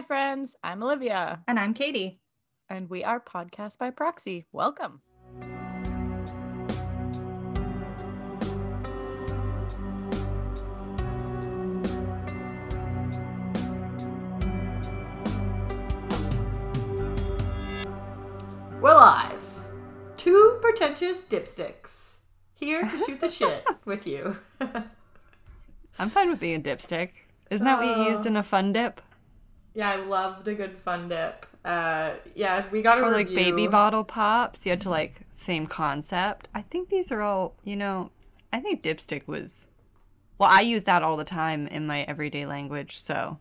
Hi, friends. I'm Olivia, And I'm Katie. and we are Podcast by Proxy. Welcome. We're live. Two pretentious dipsticks here to shoot the shit with you. I'm fine with being a dipstick. Isn't that what you used oh. in a fun dip? Yeah, I loved a good fun dip. Uh, yeah, we got a review. Or like baby bottle pops? You had to like, same concept. I think these are all, you know, I think dipstick was. Well, I use that all the time in my everyday language, so.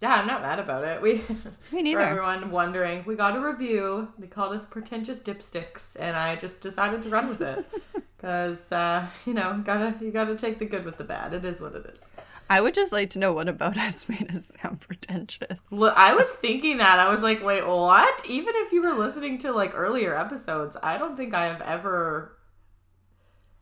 Yeah, I'm not mad about it. We Me neither. for everyone wondering, we got a review. They called us pretentious dipsticks, and I just decided to run with it because uh, you know, gotta you gotta take the good with the bad. It is what it is. I would just like to know what about us made us sound pretentious. Look, I was thinking that I was like, wait, what? Even if you were listening to like earlier episodes, I don't think I have ever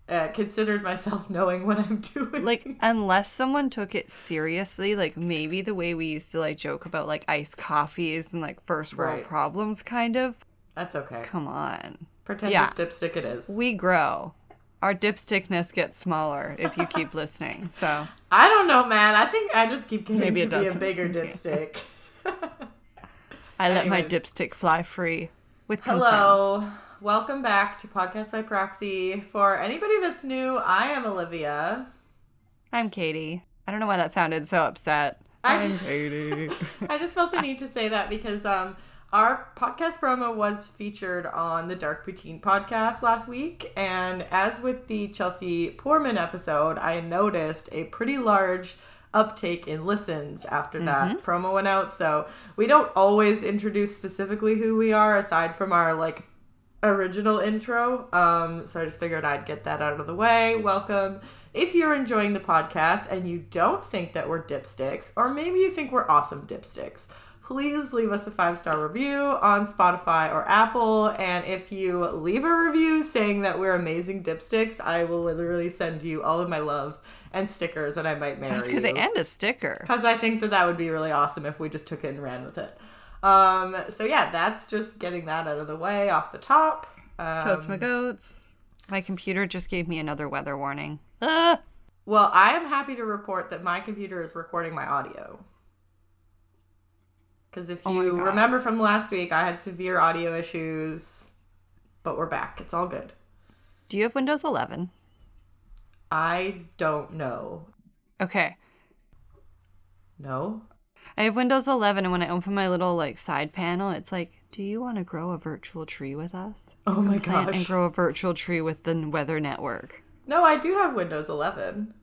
uh, considered myself knowing what I'm doing. Like, unless someone took it seriously, like maybe the way we used to like joke about like iced coffees and like first world Right. problems, kind of. that's okay. Come on. Pretentious yeah. dipstick, it is. We grow. Our dipstickness gets smaller if you keep listening. So I don't know, man. I think I just keep getting Maybe to it be a doesn't. bigger dipstick. I let my dipstick fly free with consent. Hello. Welcome back to Podcast by Proxy. For anybody that's new, I am Olivia. I'm Katie. I don't know why that sounded so upset. I- I'm Katie. I just felt the need to say that because um, our podcast promo was featured on the Dark Poutine podcast last week. And as with the Chelsea Poorman episode, I noticed a pretty large uptake in listens after that promo went out. So we don't always introduce specifically who we are aside from our like original intro. Um, so I just figured I'd get that out of the way. Welcome. If you're enjoying the podcast and you don't think that we're dipsticks, or maybe you think we're awesome dipsticks, please leave us a five star review on Spotify or Apple. And if you leave a review saying that we're amazing dipsticks, I will literally send you all of my love and stickers, and I might marry That's because you. they and a sticker. Because I think that that would be really awesome if we just took it and ran with it. Um, so yeah, that's just getting that out of the way off the top. Um, Totes my goats. My computer just gave me another weather warning. Ah! well, I am happy to report that my computer is recording my audio. Because if Oh you remember from last week, I had severe audio issues, but we're back. It's all good. Do you have Windows 11? I don't know. Okay. No? I have Windows 11, and when I open my little like side panel, it's like, "Do you want to grow a virtual tree with us? Oh my Plant and grow a virtual tree with the Weather Network." No, I do have Windows 11.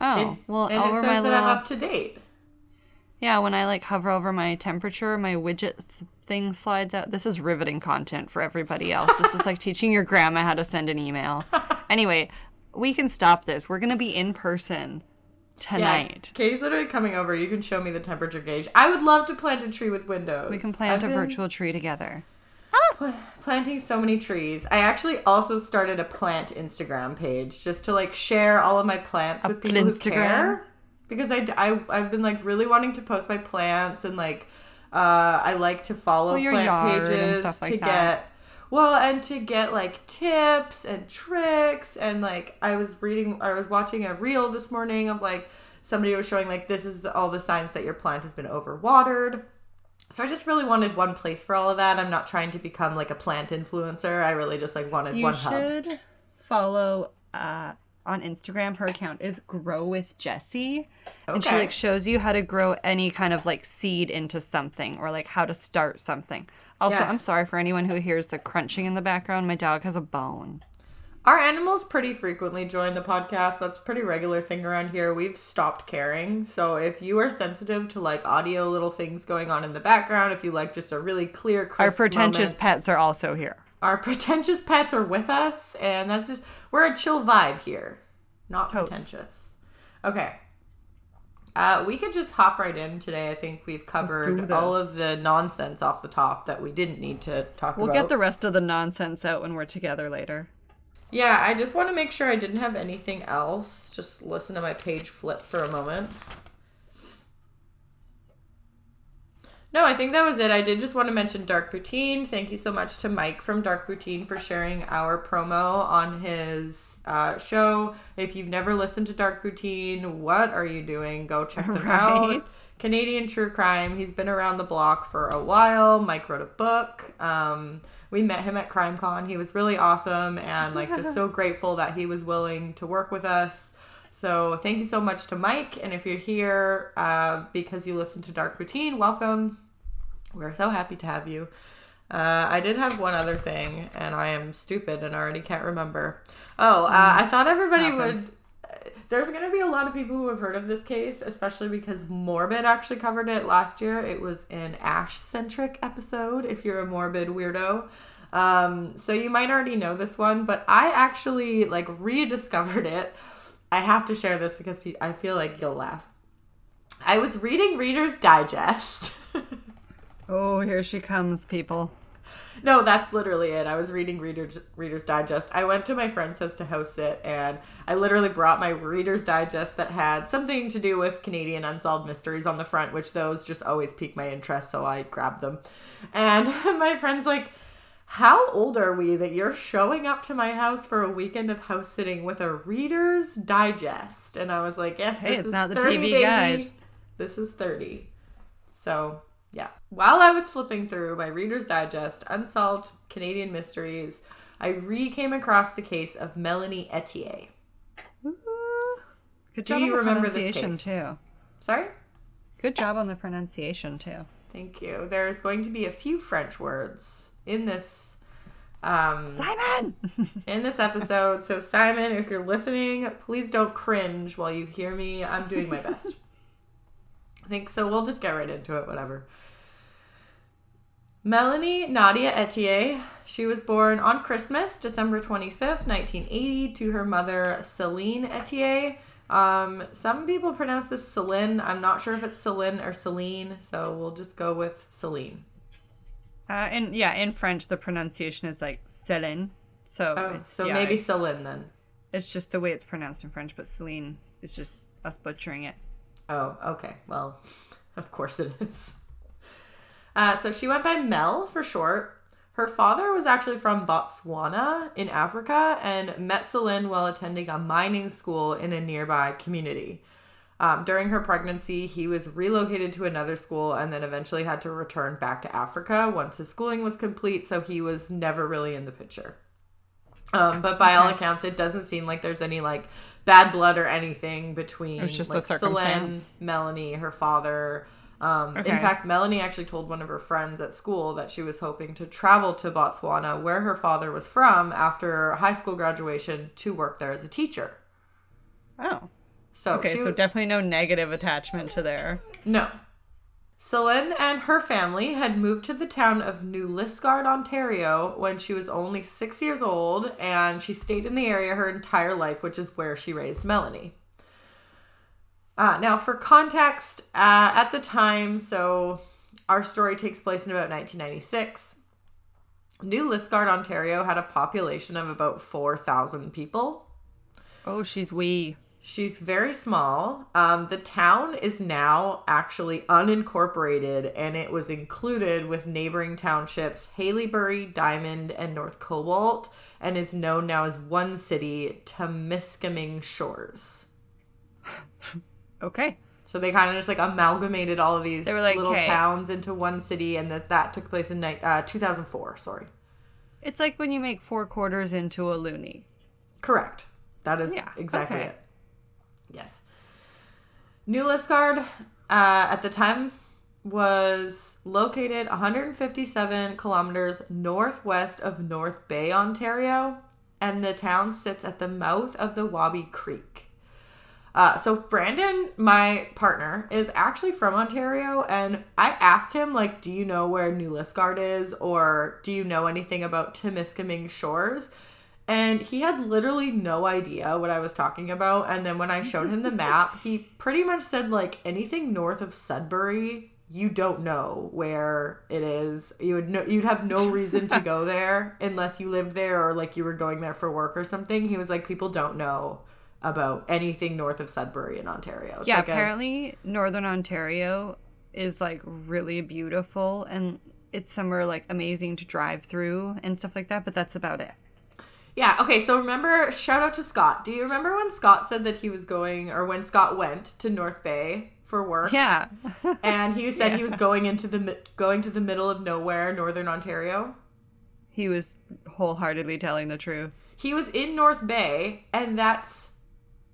Oh, well, and it says my that little I'm up to date. Yeah, when I like hover over my temperature, my widget th- thing slides out. This is riveting content for everybody else. this is like teaching your grandma how to send an email. Anyway, we can stop this. We're going to be in person tonight. Yeah, Katie's literally coming over. You can show me the temperature gauge. I would love to plant a tree with windows. We can plant I've a virtual tree together. Ah! pla- planting so many trees. I actually also started a plant Instagram page just to like share all of my plants with people who Plinstagram? care. Because I, I I've been like really wanting to post my plants and like uh, I like to follow Well, plant pages stuff like to that. get well and to get like tips and tricks and like I was reading I was watching a reel this morning of like somebody was showing like this is the, all the signs that your plant has been overwatered. So I just really wanted one place for all of that. I'm not trying to become like a plant influencer. I really just like wanted You one hub. should follow uh, on Instagram. Her account is Grow with Jessie, and she like shows you how to grow any kind of like seed into something or like how to start something. Also, I'm sorry for anyone who hears the crunching in the background. My dog has a bone. Our animals pretty frequently join the podcast. That's a pretty regular thing around here. We've stopped caring. So if you are sensitive to like audio little things going on in the background, if you like just a really clear, crisp Our pretentious moment, pets are also here. Our pretentious pets are with us, and that's just we're a chill vibe here, not Totes. pretentious. Okay. Uh, we could just hop right in today. I think we've covered all of the nonsense off the top that we didn't need to talk about. We'll get the rest of the nonsense out when we're together later. Yeah, I just want to make sure I didn't have anything else. Just listen to my page flip for a moment. No, I think that was it. I did just want to mention Dark Poutine. Thank you so much to Mike from Dark Poutine for sharing our promo on his uh, show. If you've never listened to Dark Poutine, what are you doing? Go check them Right. out. Canadian true crime. He's been around the block for a while. Mike wrote a book. Um, we met him at CrimeCon. He was really awesome and like just so grateful that he was willing to work with us. So thank you so much to Mike. And if you're here uh, because you listen to Dark Poutine, welcome. We're so happy to have you. Uh, I did have one other thing, and I am stupid and already can't remember. Oh, uh, I thought everybody Happens. would. There's going to be a lot of people who have heard of this case, especially because Morbid actually covered it last year. It was an Ash centric episode, if you're a Morbid weirdo. Um, so you might already know this one, but I actually like rediscovered it. I have to share this because I feel like you'll laugh. I was reading Reader's Digest. Oh, here she comes, people. No, that's literally it. I was reading Reader's Reader's Digest. I went to my friend's house to host it, and I literally brought my Reader's Digest that had something to do with Canadian unsolved mysteries on the front, which those just always pique my interest, so I grabbed them. And my friend's like, "How old are we that you're showing up to my house for a weekend of house sitting with a Reader's Digest?" And I was like, "Yes, Hey, this it's is not the 30, TV baby. guide. This is 30." So, yeah. While I was flipping through my Reader's Digest, Unsolved Canadian Mysteries, I re came across the case of Melanie Ethier. Good Do you on the remember this case? too. Sorry? Good job on the pronunciation too. Thank you. There's going to be a few French words in this um Simon. in this episode. So Simon, if you're listening, please don't cringe while you hear me. I'm doing my best. I think so. We'll just get right into it, whatever. Melanie Nadia Ethier. She was born on Christmas, December 25th, 1980, to her mother, Celine Ethier. Um, some people pronounce this Celine. I'm not sure if it's Celine or Celine, so we'll just go with Celine. Uh, and yeah, in French the pronunciation is like Céline. So Oh, so yeah, maybe it's, Celine then. it's just the way it's pronounced in French, but Celine is just us butchering it. Oh, okay. Well, of course it is. Uh, so she went by Mel for short. Her father was actually from Botswana in Africa and met Celine while attending a mining school in a nearby community. Um, during her pregnancy, he was relocated to another school and then eventually had to return back to Africa once his schooling was complete, so he was never really in the picture. Um, but by all accounts, it doesn't seem like there's any like bad blood or anything between just like. Celine, Melanie, her father. Um, Okay. In fact, Melanie actually told one of her friends at school that she was hoping to travel to Botswana, where her father was from, after high school graduation to work there as a teacher. Oh. So Okay, so definitely no negative attachment to there. No. Celine and her family had moved to the town of New Liskeard, Ontario, when she was only six years old, and she stayed in the area her entire life, which is where she raised Melanie. Uh, now, for context, uh, at the time, so our story takes place in about 1996. New Liskeard, Ontario had a population of about 4,000 people. Oh, she's wee. She's very small. Um, the town is now actually unincorporated and it was included with neighboring townships Haileybury, Dymond, and North Cobalt and is known now as one city, Temiskaming Shores. Okay. So they kind of just like amalgamated all of these like, little "Hey." towns into one city and that that took place in uh, 2004, sorry. It's like when you make four quarters into a loony. Correct. That is Yeah, exactly okay. it. Yes. New Liskeard, uh, at the time, was located 157 kilometers northwest of North Bay, Ontario, and the town sits at the mouth of the Wabi Creek. Uh, so Brandon, my partner, is actually from Ontario, and I asked him like, "Do you know where New Liskeard is, or do you know anything about Temiskaming Shores?" And he had literally no idea what I was talking about. And then when I showed him the map, he pretty much said like anything north of Sudbury, you don't know where it is. You would know you'd have no reason to go there unless you lived there or like you were going there for work or something. He was like, people don't know about anything north of Sudbury in Ontario. It's Yeah, like a- apparently Northern Ontario is like really beautiful and it's somewhere like amazing to drive through and stuff like that, but that's about it. Yeah, okay, so remember, shout out to Scott. Do you remember when Scott said that he was going, or when Scott went to North Bay for work? Yeah. And he said he was going into the going to the middle of nowhere, Northern Ontario. he was wholeheartedly telling the truth. He was in North Bay, and that's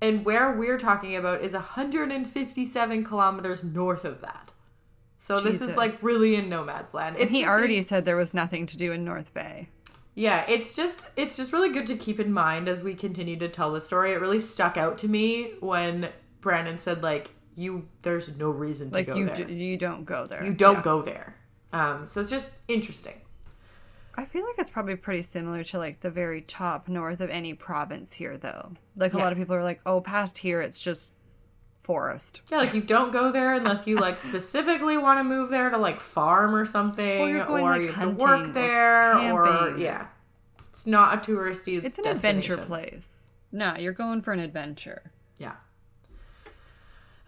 and where we're talking about is 157 kilometers north of that. So this is like really in nomad's land. It's he just- already said there was nothing to do in North Bay. Yeah, it's just it's just really good to keep in mind as we continue to tell the story. It really stuck out to me when Brandon said like you there's no reason to Like go you there. d- you don't go there. you don't Yeah. go there. Um so it's just interesting. I feel like it's probably pretty similar to like the very top north of any province here though. Like a Yeah. lot of people are like, "Oh, past here it's just forest." Yeah, like you don't go there unless you like specifically want to move there to like farm or something, Or you're going, like, you have to work there, or, camping. yeah, it's not a touristy. It's an adventure place. No, you're going for an adventure. Yeah.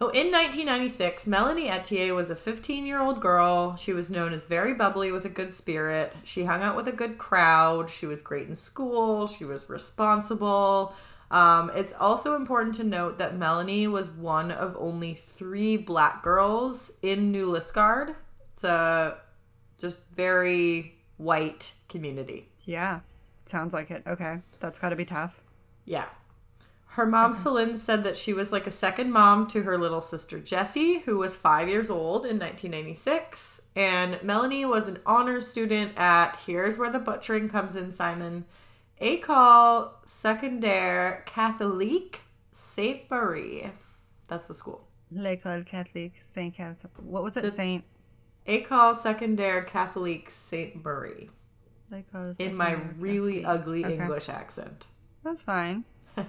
Oh, in 1996, Melanie Ethier was a 15 year old girl. She was known as very bubbly with a good spirit. She hung out with a good crowd. She was great in school. She was responsible. Um, it's also important to note that Melanie was one of only three black girls in New Liskeard. It's a just very white community. Yeah. Sounds like it. Okay. That's got to be tough. Yeah. Her mom, Celine, said that she was like a second mom to her little sister Jessie, who was five years old in 1996. And Melanie was an honors student at, here's where the butchering comes in, Simon, École Secondaire Catholique Saint Marie. That's the school. L'École Catholique Saint Catholic. What was it? The- Saint. École Secondaire Catholique Saint Marie. L'École In my really Catholique. ugly Okay. English accent. That's fine.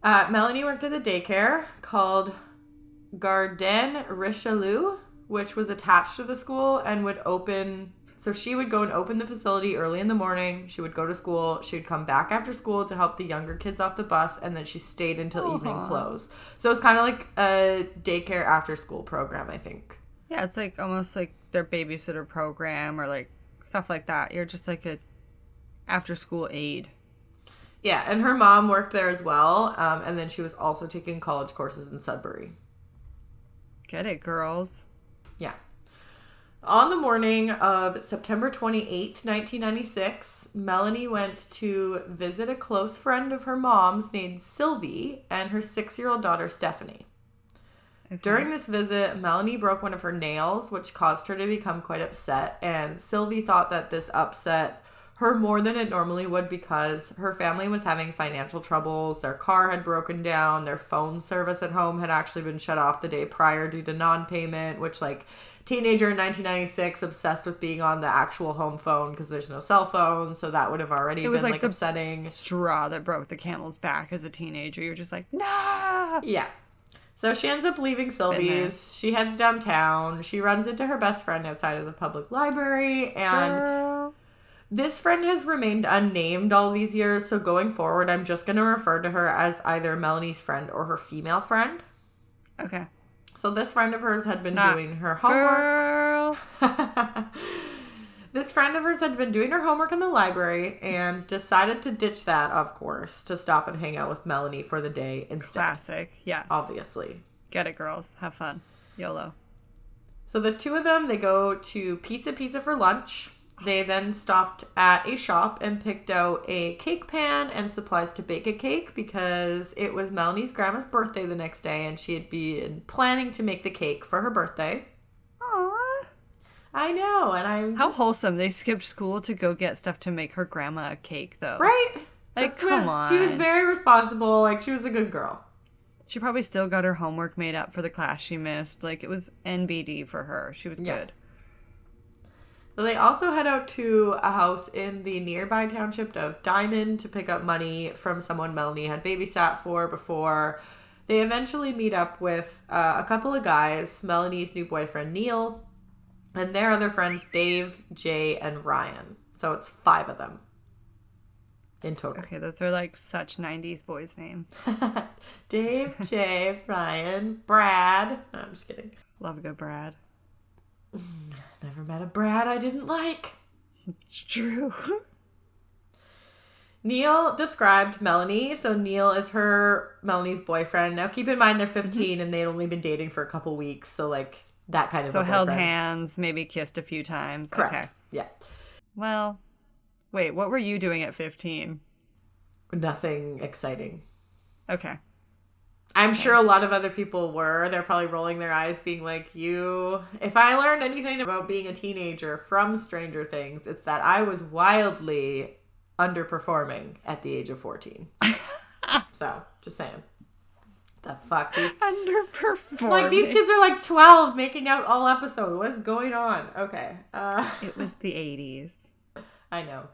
Uh, Melanie worked at a daycare called Garden Richelieu, which was attached to the school and would open. So she would go and open the facility early in the morning. She would go to school. She would come back after school to help the younger kids off the bus, and then she stayed until evening close. So it's kind of like a daycare after school program, I think. Yeah, it's like almost like their babysitter program or like stuff like that. You're just like a after school aide. Yeah, and her mom worked there as well, um, and then she was also taking college courses in Sudbury. Get it, girls. Yeah. On the morning of September 28th, 1996, Melanie went to visit a close friend of her mom's named Sylvie and her six year old daughter Stephanie. Okay. During this visit, Melanie broke one of her nails, which caused her to become quite upset, and Sylvie thought that this upset her more than it normally would because her family was having financial troubles. Their car had broken down, their phone service at home had actually been shut off the day prior due to non payment, which, like, teenager in 1996 obsessed with being on the actual home phone because there's no cell phone so that would have already It was been like like, the upsetting straw that broke the camel's back as a teenager. You're just like, nah. Yeah. So she ends up leaving. Sylvie's. She heads downtown. She runs into her best friend outside of the public library. And Girl. this friend has remained unnamed all these years. So going forward, I'm just going to refer to her as either Melanie's friend or her female friend. Okay. So this friend of hers had been Not doing her homework. This friend of hers had been doing her homework in the library and decided to ditch that, of course, to stop and hang out with Melanie for the day instead. Classic. Yes. Obviously. Get it, girls. Have fun. YOLO. So the two of them, they go to Pizza Pizza for lunch. They then stopped at a shop and picked out a cake pan and supplies to bake a cake because it was Melanie's grandma's birthday the next day and she had been planning to make the cake for her birthday. Aww. I know, and I'm How wholesome. They skipped school to go get stuff to make her grandma a cake, though. right. Like, That's come what- She was very responsible. Like she was a good girl. She probably still got her homework made up for the class she missed. Like, it was NBD for her. She was Yeah. good. So they also head out to a house in the nearby township of Dymond to pick up money from someone Melanie had babysat for before. They eventually meet up with uh, a couple of guys, Melanie's new boyfriend Neil, and their other friends Dave, Jay, and Ryan. So it's five of them in total. Okay, those are like such 90s boys' names. Dave, Jay, Ryan, Brad. No, I'm just kidding. Love a good Brad. Never met a Brad I didn't like. It's true. Neil described Melanie. So Neil is her Melanie's boyfriend. Now keep in mind they're mm-hmm. 15 and they'd only been dating for a couple weeks, so like that kind of so held hands, maybe kissed a few times. Correct. Okay. Yeah. Well, wait, what were you doing at 15? Nothing exciting. Okay. I'm sure a lot of other people were. They're probably rolling their eyes, being like, You. If I learned anything about being a teenager from Stranger Things, it's that I was wildly underperforming at the age of 14. so, just saying. The fuck? These, Underperforming. like, these kids are like 12 making out all episode. What's going on? Okay. Uh, It was the 80s. I know.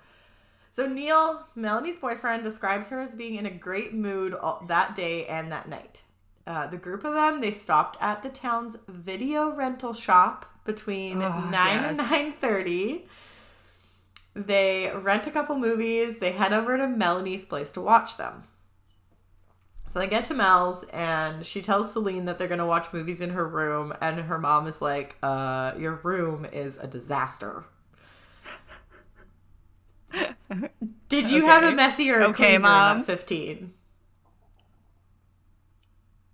So Neil, Melanie's boyfriend, describes her as being in a great mood all, that day and that night. Uh, the group of them they stopped at the town's video rental shop between Oh, nine and yes. nine thirty. They rent a couple movies. They head over to Melanie's place to watch them. So they get to Mel's and she tells Celine that they're gonna watch movies in her room, and her mom is like, "Uh, your room is a disaster." Did you have a Okay. messy or Okay, Mom. fifteen?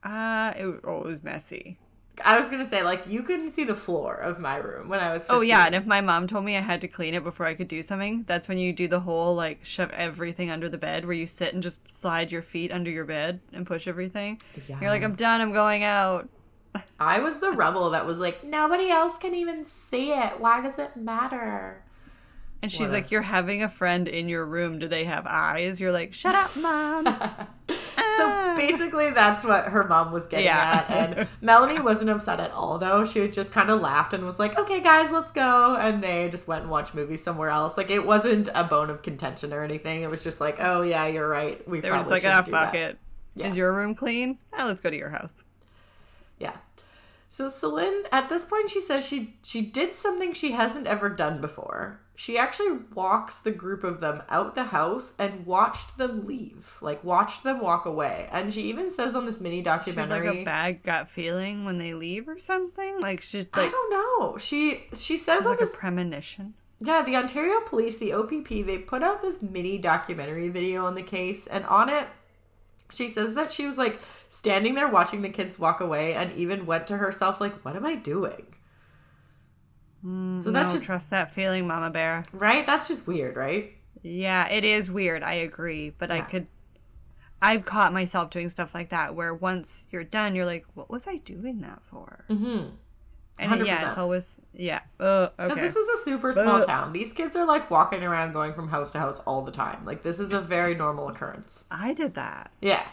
Uh, it, was- oh, it was messy. I was gonna say like you couldn't see the floor of my room when I was. 15. Oh yeah, and if my mom told me I had to clean it before I could do something, that's when you do the whole like shove everything under the bed, where you sit and just slide your feet under your bed and push everything. Yeah. You're like, I'm done. I'm going out. I was the rebel that was like, nobody else can even see it. Why does it matter? And she's Whatever. like, You're having a friend in your room. Do they have eyes? You're like, Shut up, mom. So basically, that's what her mom was getting Yeah. at. And Melanie wasn't upset at all, though. She just kind of laughed and was like, okay, guys, let's go. And they just went and watched movies somewhere else. Like, it wasn't a bone of contention or anything. It was just like, oh, yeah, you're right. We They were just like, Ah, do fuck that." it. Yeah. Is your room clean? Ah, let's go to your house. Yeah. So Celine, at this point, she says she she did something she hasn't ever done before. She actually walks the group of them out the house and watched them leave, like watched them walk away. And she even says on this mini had like a bad gut feeling when they leave or something. Like she's I don't know. She she says on like a this premonition. Yeah, the Ontario Police, the OPP, they put out this mini documentary video on the case, and on it, she says that she was like standing there watching the kids walk away and even went to herself, like, what am I doing? so that's no, just, trust that feeling, Mama Bear. right? That's just weird, right? Yeah, it is weird. I agree, but I could. I've caught myself doing stuff like that where once you're done, you're like, "What was I doing that for?" Mm-hmm. And yeah, 100%. it's always yeah. Uh, Because okay. this is a super small Uh. town. These kids are like walking around going from house to house all the time. Like, this is a very normal occurrence. I did that. Yeah.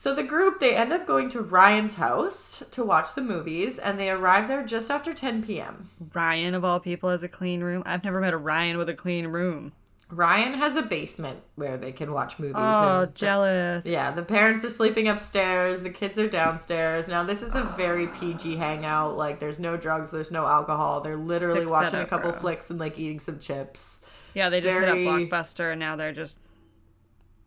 So the group they end up going to Ryan's house to watch the movies, and they arrive there just after 10 p.m. Ryan of all people has a clean room. I've never met a Ryan with a clean room. Ryan has a basement where they can watch movies. Oh, and jealous. yeah, the parents are sleeping upstairs, the kids are downstairs. Now this is a very PG hangout. Like there's no drugs, there's no alcohol. They're literally Sick watching a couple flicks and like eating some chips. Yeah, they just Very- hit up Blockbuster and now they're just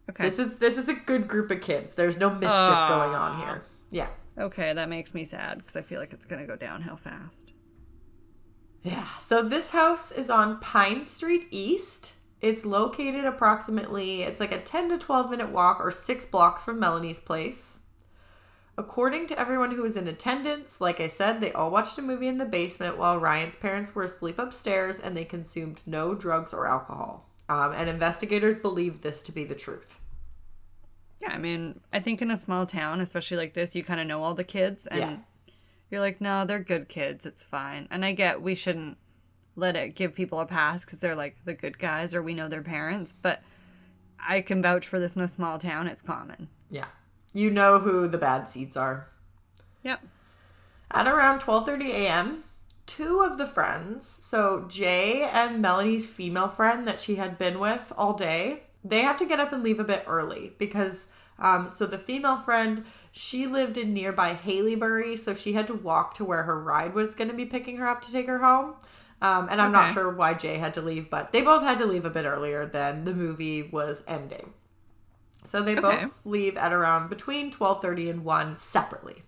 okay. This is this is a good group of kids. There's no mischief Aw. going on here. Yeah. okay, that makes me sad because I feel like it's gonna go downhill fast. Yeah. So this house is on Pine Street East. It's located approximately it's like a 10 to 12 minute walk or 6 blocks from Melanie's place. According to everyone who was in attendance, like I said, they all watched a movie in the basement while Ryan's parents were asleep upstairs and they consumed no drugs or alcohol. Um, and investigators believe this to be the truth. Yeah, I mean, I think in a small town, especially like this, you kind of know all the kids, and Yeah. you're like, no, they're good kids. It's fine. And I get we shouldn't let it give people a pass because they're like the good guys or we know their parents, but I can vouch for this in a small town. It's common. Yeah. You know who the bad seeds are. Yep. At around 12:30 a.m., two of the friends, so Jay and Melanie's female friend that she had been with all day, they have to get up and leave a bit early because um so the female friend, she lived in nearby Haileybury, so she had to walk to where her ride was going to be picking her up to take her home. Um, and I'm not sure why Jay had to leave, but they both had to leave a bit earlier than the movie was ending. So they Okay. both leave at around between 12:30 and 1 separately.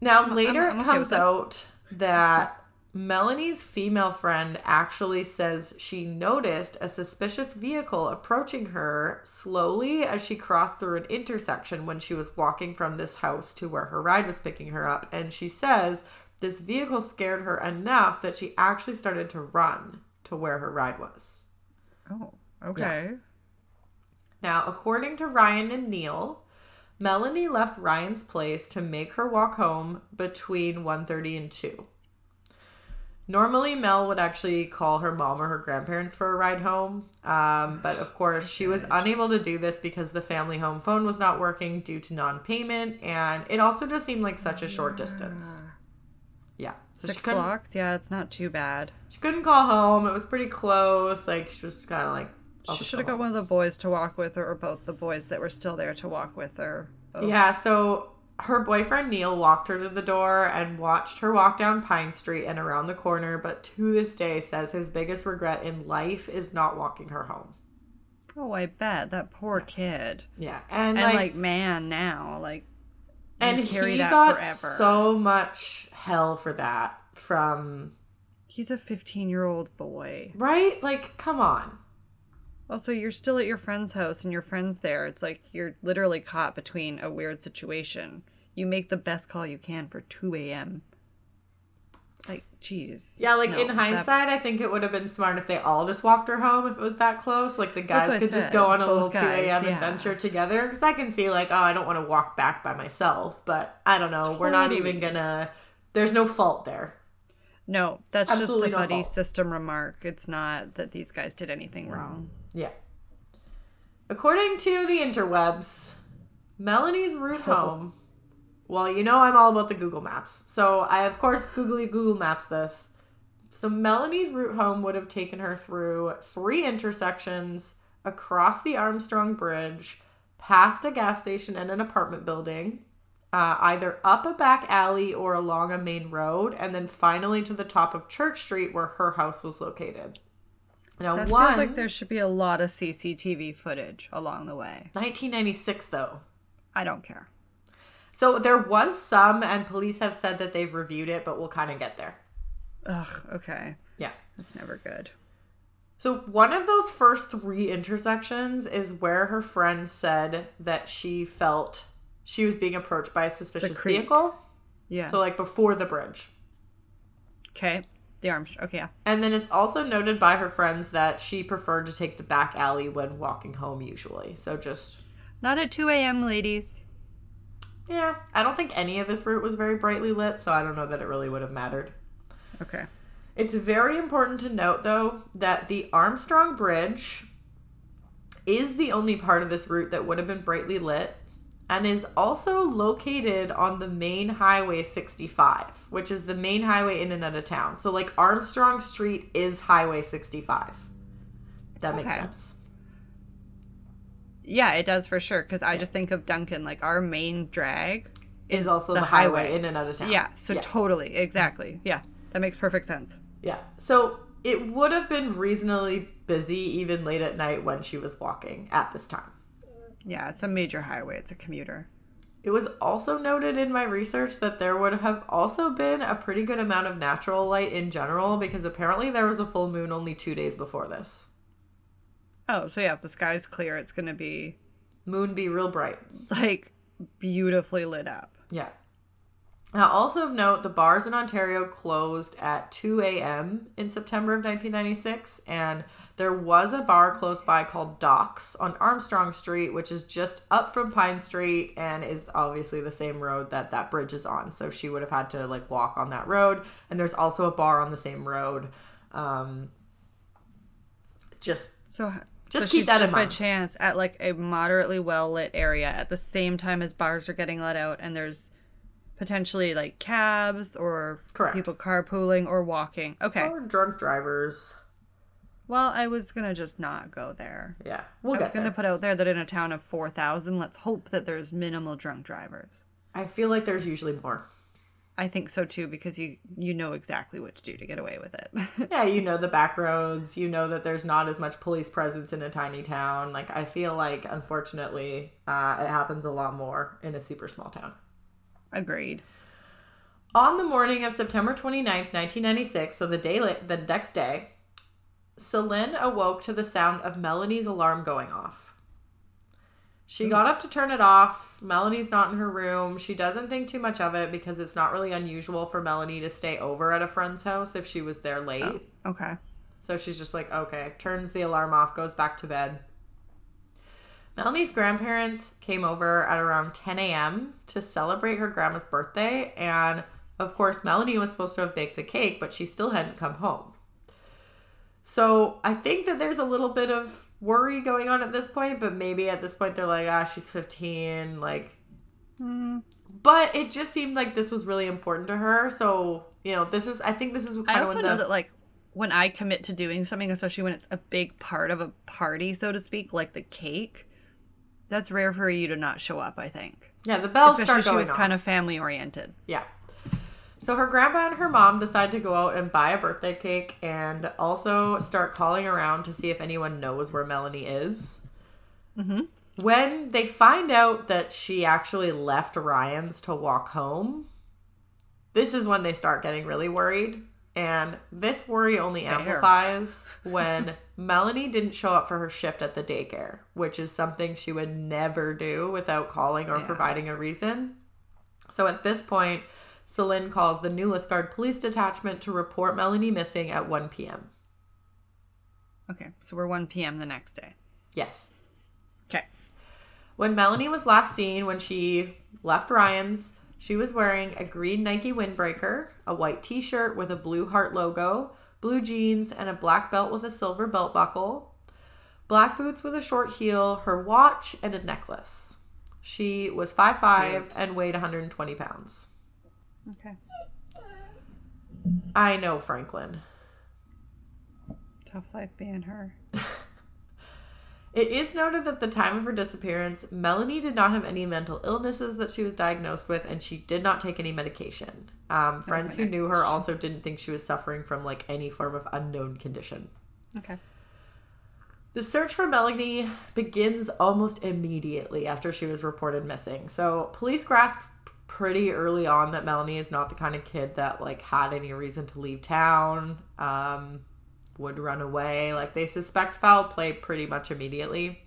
Now, later I'm it okay comes out that Melanie's female friend actually says she noticed a suspicious vehicle approaching her slowly as she crossed through an intersection when she was walking from this house to where her ride was picking her up. And she says this vehicle scared her enough that she actually started to run to where her ride was. Oh, okay. Now, according to Ryan and Neil, Melanie left Ryan's place to make her walk home between 1:30 and 2. Normally, Mel would actually call her mom or her grandparents for a ride home, um, but of course, she was unable to do this because the family home phone was not working due to non-payment, and it also just seemed like such a short distance. Yeah, so Six blocks? Yeah, it's not too bad. She couldn't call home. It was pretty close. Like she was kind of like. She should have got one of the boys to walk with her, or both the boys that were still there to walk with her. Yeah, so her boyfriend Neil walked her to the door and watched her walk down Pine Street and around the corner, but to this day says his biggest regret in life is not walking her home. Oh, I bet that poor kid. Yeah, and, And like, like, man, now like, and carry he that got forever. so much hell for that from he's a 15 year old boy. right. Like, come on. Also, you're still at your friend's house and your friend's there. It's like you're literally caught between a weird situation. You make the best call you can for 2 a.m. Like, jeez. Yeah, like No, in that- hindsight, I think it would have been smart if they all just walked her home if it was that close. Like the guys could just go on a both little 2 a.m. yeah. adventure together. Because I can see, like, oh, I don't want to walk back by myself. But I don't know. We're not even gonna. There's no fault there. No, that's Absolutely just no a buddy fault. system remark. It's not that these guys did anything wrong. Yeah. According to the interwebs, Melanie's route home. Well, you know I'm all about the Google Maps. So I, of course, googly Google Maps this. So Melanie's route home would have taken her through three intersections, across the Armstrong Bridge, past a gas station and an apartment building, uh, either up a back alley or along a main road, and then finally to the top of Church Street where her house was located. Now, That one feels like there should be a lot of CCTV footage along the way. 1996 though. I don't care. So there was some, and police have said that they've reviewed it, but we'll kind of get there. Ugh, okay. Yeah. That's never good. So one of those first three intersections is where her friend said that she felt she was being approached by a suspicious vehicle. Yeah. So like before the bridge. okay. The arms. Okay, yeah. And then it's also noted by her friends that she preferred to take the back alley when walking home usually. So just Not at 2 a.m., ladies. yeah, I don't think any of this route was very brightly lit, so I don't know that it really would have mattered. Okay. It's very important to note, though, that the Armstrong Bridge is the only part of this route that would have been brightly lit and is also located on the main highway 65, which is the main highway in and out of town. So, like, Armstrong Street is Highway 65. That makes Okay. sense. Yeah, it does for sure. Because I just think of Duncan, like our main drag Is also the, highway. in and out of town. Yeah, so Yes. totally, exactly. Yeah, that makes perfect sense. Yeah. So it would have been reasonably busy even late at night when she was walking at this time. Yeah, it's a major highway. It's a commuter. It was also noted in my research that there would have also been a pretty good amount of natural light in general because apparently there was a full moon only two days before this. Oh, so yeah, if the sky's clear, it's gonna be Moon be real bright. like beautifully lit up. Yeah. Now, also of note, the bars in Ontario closed at 2 a.m. in September of 1996, and there was a bar close by called Docks on Armstrong Street, which is just up from Pine Street and is obviously the same road that that bridge is on. So she would have had to like walk on that road, and there's also a bar on the same road. Um, just So Just so keep that in just by mind. chance at like a moderately well lit area at the same time as bars are getting let out, and there's potentially like cabs or Correct. people carpooling or walking. Okay. or drunk drivers. Well, I was gonna just not go there. Yeah, we'll I was gonna there. put out there that in a town of four thousand, let's hope that there's minimal drunk drivers. I feel like there's usually more. I think so too because you you know exactly what to do to get away with it. Yeah, you know the back roads. You know that there's not as much police presence in a tiny town. Like I feel like, unfortunately, uh, it happens a lot more in a super small town. Agreed. On the morning of September 29th, 1996, so the day the next day, Celine awoke to the sound of Melanie's alarm going off. She hmm. got up to turn it off. Melanie's not in her room. She doesn't think too much of it because it's not really unusual for Melanie to stay over at a friend's house if she was there late. Oh, okay. So she's just like, okay, turns the alarm off, goes back to bed. Melanie's grandparents came over at around 10 a.m. to celebrate her grandma's birthday. And of course, Melanie was supposed to have baked the cake, but she still hadn't come home. So I think that there's a little bit of worry going on at this point, but maybe at this point they're like, ah, she's 15. Like, but it just seemed like this was really important to her. So, you know, this is, I think this is kind I of also when know the, that like when I commit to doing something, especially when it's a big part of a party, so to speak, like the cake, that's rare for you to not show up. I think, yeah, the bells especially start she was off. kind of family oriented. Yeah. So her grandma and her mom decide to go out and buy a birthday cake and also start calling around to see if anyone knows where Melanie is. Mhm. When they find out that she actually left Ryan's to walk home, this is when they start getting really worried. And this worry only Fair. amplifies when Melanie didn't show up for her shift at the daycare, which is something she would never do without calling or Yeah. providing a reason. So at this point, Celine calls the New Liskeard Police Detachment to report Melanie missing at 1 p.m. Okay, so we're 1 p.m. the next day. Yes. Okay. When Melanie was last seen when she left Ryan's, she was wearing a green Nike windbreaker, a white t shirt with a blue heart logo, blue jeans, and a black belt with a silver belt buckle, black boots with a short heel, her watch, and a necklace. She was 5'5 Cute. and weighed 120 pounds. Okay. I know, Franklin. Tough life being her. It is noted that at the time of her disappearance, Melanie did not have any mental illnesses that she was diagnosed with, and she did not take any medication. Um, friends who knew her also didn't think she was suffering from like any form of unknown condition. Okay. The search for Melanie begins almost immediately after she was reported missing. So police grasp pretty early on that Melanie is not the kind of kid that like had any reason to leave town, um, would run away. Like they suspect foul play pretty much immediately.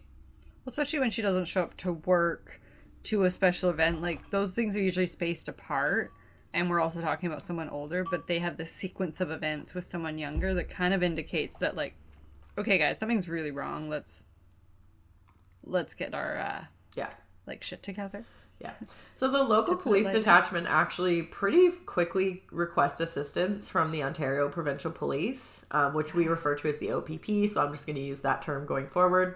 Especially when she doesn't show up to work to a special event. Like those things are usually spaced apart. And we're also talking about someone older, but they have this sequence of events with someone younger that kind of indicates that like, okay guys, something's really wrong. Let's let's get our uh Yeah. like shit together. Yeah. So the local police detachment actually pretty quickly request assistance from the Ontario Provincial Police, um, which we refer to as the OPP. So I'm just going to use that term going forward.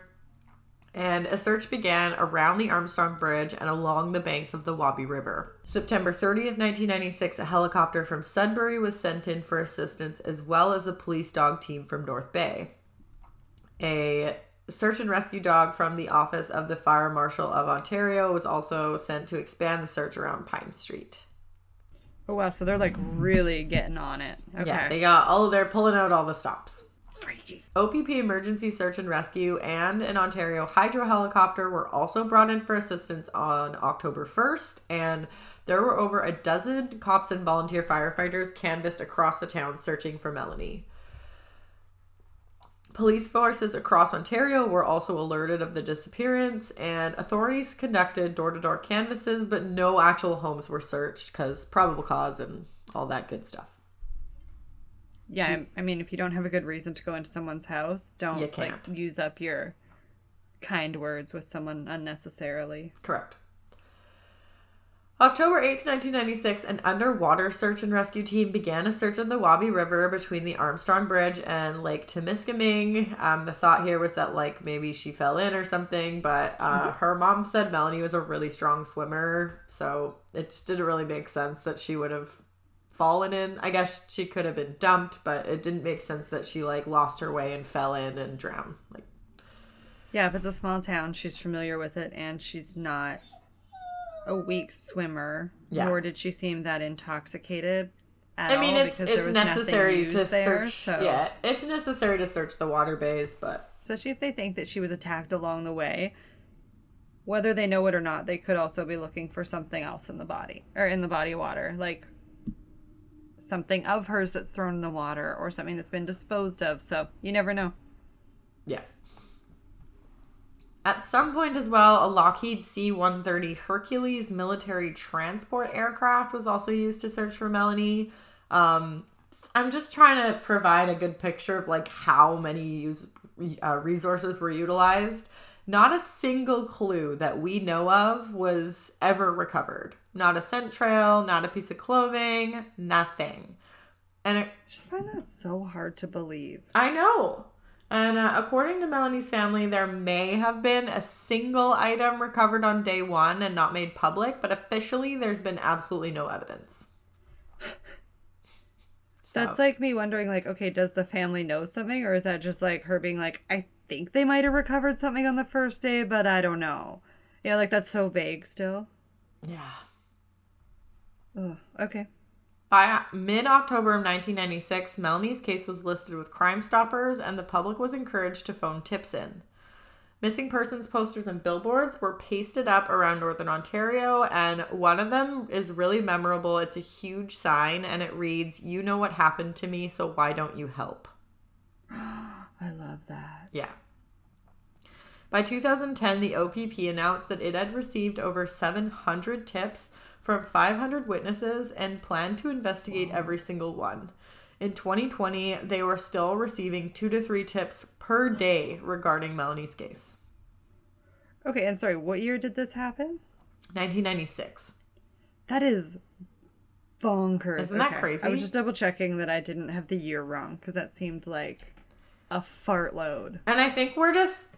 And a search began around the Armstrong Bridge and along the banks of the Wabi River. September 30th, 1996, a helicopter from Sudbury was sent in for assistance, as well as a police dog team from North Bay. A search and rescue dog from the Office of the Fire Marshal of Ontario was also sent to expand the search around Pine Street. Oh wow, so they're like really getting on it. Okay. Yeah, they got all they're pulling out all the stops. Freaky. OPP Emergency Search and Rescue and an Ontario hydro helicopter were also brought in for assistance on October 1st, and there were over a dozen cops and volunteer firefighters canvassed across the town searching for Melanie. Police forces across Ontario were also alerted of the disappearance, and authorities conducted door to door canvasses, but no actual homes were searched because probable cause and all that good stuff. Yeah, I- mean, if you don't have a good reason to go into someone's house, don't like use up your kind words with someone unnecessarily. Correct. October 8th, 1996, an underwater search and rescue team began a search of the Wabi River between the Armstrong Bridge and Lake Temiskaming. Um, the thought here was that, like, maybe she fell in or something, but uh, her mom said Melanie was a really strong swimmer, so it just didn't really make sense that she would have fallen in. I guess she could have been dumped, but it didn't make sense that she, like, lost her way and fell in and drowned. Like, Yeah, if it's a small town, she's familiar with it, and she's not a weak swimmer. Yeah. Nor did she seem that intoxicated. At I mean, all, it's because it's necessary to there, search. So. Yeah, it's necessary to search the water bays, but Especially if they think that she was attacked along the way. Whether they know it or not, they could also be looking for something else in the body or in the body water. Like something of hers that's thrown in the water or something that's been disposed of. So you never know. Yeah. At some point as well, a Lockheed C 130 Hercules military transport aircraft was also used to search for Melanie. Um, I'm just trying to provide a good picture of like how many use, uh, resources were utilized. Not a single clue that we know of was ever recovered. Not a scent trail, not a piece of clothing, nothing. And it, I just find that so hard to believe. I know. And uh, according to Melanie's family, there may have been a single item recovered on day one and not made public, but officially there's been absolutely no evidence. So. That's like me wondering, like, okay, does the family know something, or is that just like her being like, I think they might have recovered something on the first day, but I don't know. Yeah, like that's so vague still. Yeah. Oh, okay. By mid October of 1996, Melanie's case was listed with Crime Stoppers, and the public was encouraged to phone tips in. Missing persons posters and billboards were pasted up around Northern Ontario, and one of them is really memorable. It's a huge sign, and it reads, You know what happened to me, so why don't you help? I love that. Yeah. By 2010, the OPP announced that it had received over 700 tips from 500 witnesses and planned to investigate every single one. In 2020, they were still receiving two to three tips per day regarding Melanie's case. Okay, and sorry, what year did this happen? 1996. That is bonkers. Isn't that crazy? I was just double checking that I didn't have the year wrong because that seemed like a fart load. And I think we're just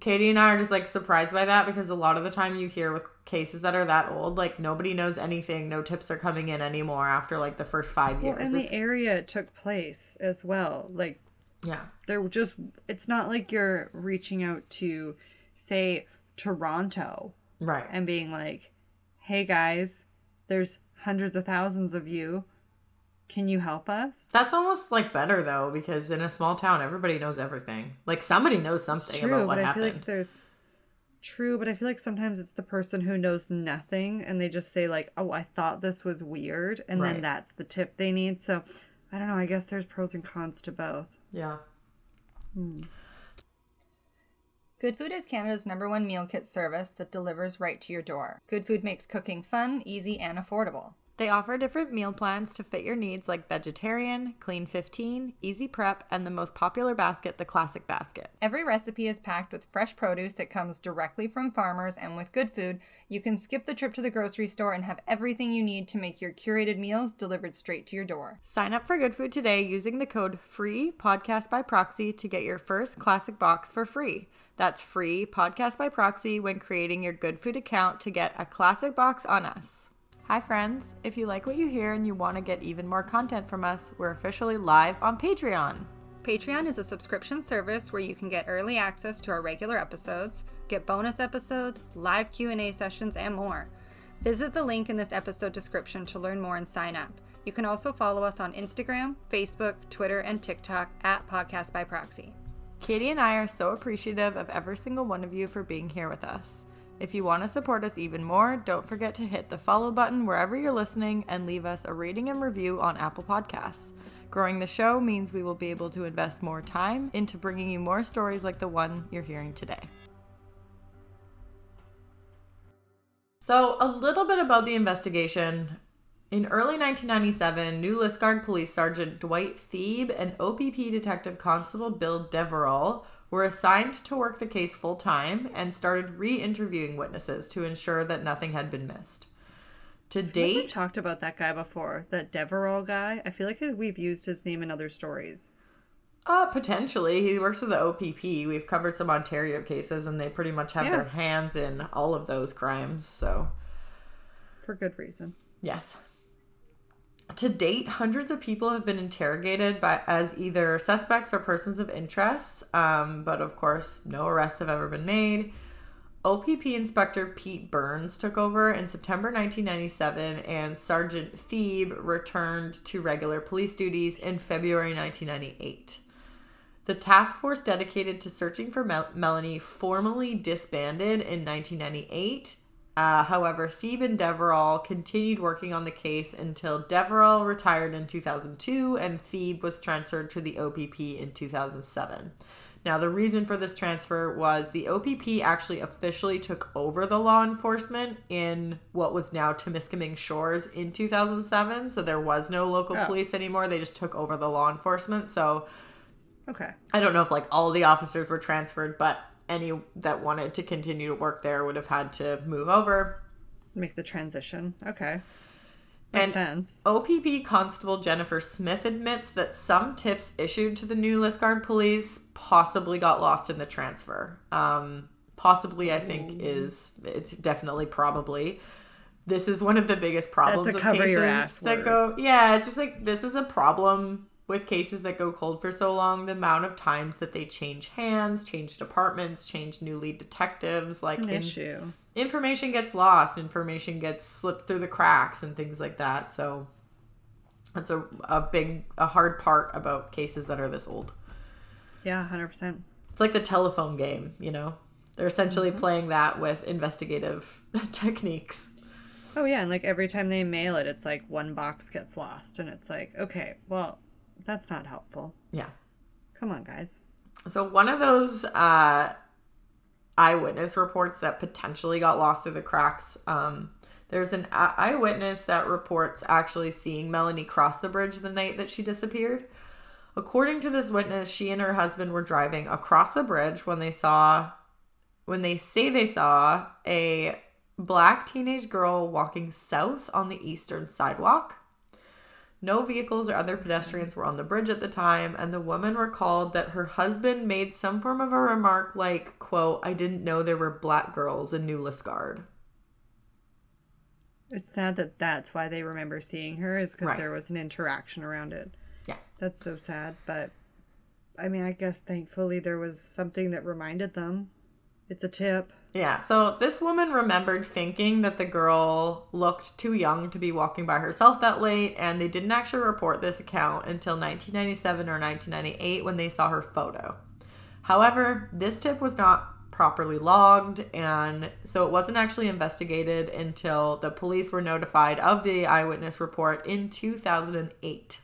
Katie and I are just like surprised by that because a lot of the time you hear with cases that are that old, like nobody knows anything, no tips are coming in anymore after like the first five years. Well, and the area it took place as well. Like, yeah, they're just, it's not like you're reaching out to, say, Toronto. Right. And being like, hey guys, there's hundreds of thousands of you can you help us? That's almost like better though, because in a small town, everybody knows everything. Like somebody knows something true, about what happened. Like there's true, but I feel like sometimes it's the person who knows nothing, and they just say like, "Oh, I thought this was weird," and right. then that's the tip they need. So I don't know. I guess there's pros and cons to both. Yeah. Hmm. Good Food is Canada's number one meal kit service that delivers right to your door. Good Food makes cooking fun, easy, and affordable. They offer different meal plans to fit your needs like vegetarian, clean 15, easy prep, and the most popular basket, the classic basket. Every recipe is packed with fresh produce that comes directly from farmers, and with good food, you can skip the trip to the grocery store and have everything you need to make your curated meals delivered straight to your door. Sign up for Good Food today using the code FREE podcast by proxy to get your first classic box for free. That's free podcast by proxy when creating your Good Food account to get a classic box on us. Hi, friends. If you like what you hear and you want to get even more content from us, we're officially live on Patreon. Patreon is a subscription service where you can get early access to our regular episodes, get bonus episodes, live Q&A sessions, and more. Visit the link in this episode description to learn more and sign up. You can also follow us on Instagram, Facebook, Twitter, and TikTok at Podcast by Proxy. Katie and I are so appreciative of every single one of you for being here with us. If you want to support us even more, don't forget to hit the follow button wherever you're listening and leave us a rating and review on Apple Podcasts. Growing the show means we will be able to invest more time into bringing you more stories like the one you're hearing today. So, a little bit about the investigation. In early 1997, New Liskeard Police Sergeant Dwight Thebe and OPP Detective Constable Bill Deverell were assigned to work the case full time and started re interviewing witnesses to ensure that nothing had been missed. To date, we've talked about that guy before, that Deverell guy. I feel like we've used his name in other stories. Uh, potentially. He works with the OPP. We've covered some Ontario cases, and they pretty much have yeah. their hands in all of those crimes. So, for good reason. Yes. To date, hundreds of people have been interrogated by as either suspects or persons of interest, um, but of course, no arrests have ever been made. OPP Inspector Pete Burns took over in September 1997, and Sergeant Thebe returned to regular police duties in February 1998. The task force dedicated to searching for Mel- Melanie formally disbanded in 1998 Uh, however, Thebe and Deverell continued working on the case until Deverell retired in 2002 and Thebe was transferred to the OPP in 2007. Now, the reason for this transfer was the OPP actually officially took over the law enforcement in what was now Temiskaming Shores in 2007. So there was no local Oh. police anymore. They just took over the law enforcement. So Okay. I don't know if like all the officers were transferred, but any that wanted to continue to work there would have had to move over. Make the transition. Okay. Makes And- sense. OPP Constable Jennifer Smith admits that some tips issued to the new Liskeard police possibly got lost in the transfer. Um, possibly, I think, is it's definitely probably. This is one of the biggest problems That's a cover cases your ass that word. go. Yeah, it's just like this is a problem with cases that go cold for so long. The amount of times that they change hands, change departments, change new lead detectives, like An in, issue. information gets lost, information gets slipped through the cracks and things like that. So that's a, a big, a hard part about cases that are this old. Yeah, hundred percent. It's like the telephone game, you know? They're essentially Mm-hmm. playing that with investigative techniques. Oh yeah, and like every time they mail it, it's like one box gets lost, and it's like, okay, well, that's not helpful. Yeah. Come on, guys. So one of those uh, eyewitness reports that potentially got lost through the cracks. Um, there's an eye- eyewitness that reports actually seeing Melanie cross the bridge the night that she disappeared. According to this witness, she and her husband were driving across the bridge when they saw, when they say they saw a black teenage girl walking south on the eastern sidewalk. No vehicles or other pedestrians were on the bridge at the time, and the woman recalled that her husband made some form of a remark like, quote, I didn't know there were black girls in New Liskeard. It's sad that that's why they remember seeing her is because Right. there was an interaction around it. Yeah. That's so sad, but I mean, I guess thankfully there was something that reminded them. It's a tip. Yeah, so this woman remembered thinking that the girl looked too young to be walking by herself that late, and they didn't actually report this account until 1997 or 1998 when they saw her photo. However, this tip was not properly logged, and so it wasn't actually investigated until the police were notified of the eyewitness report in 2008.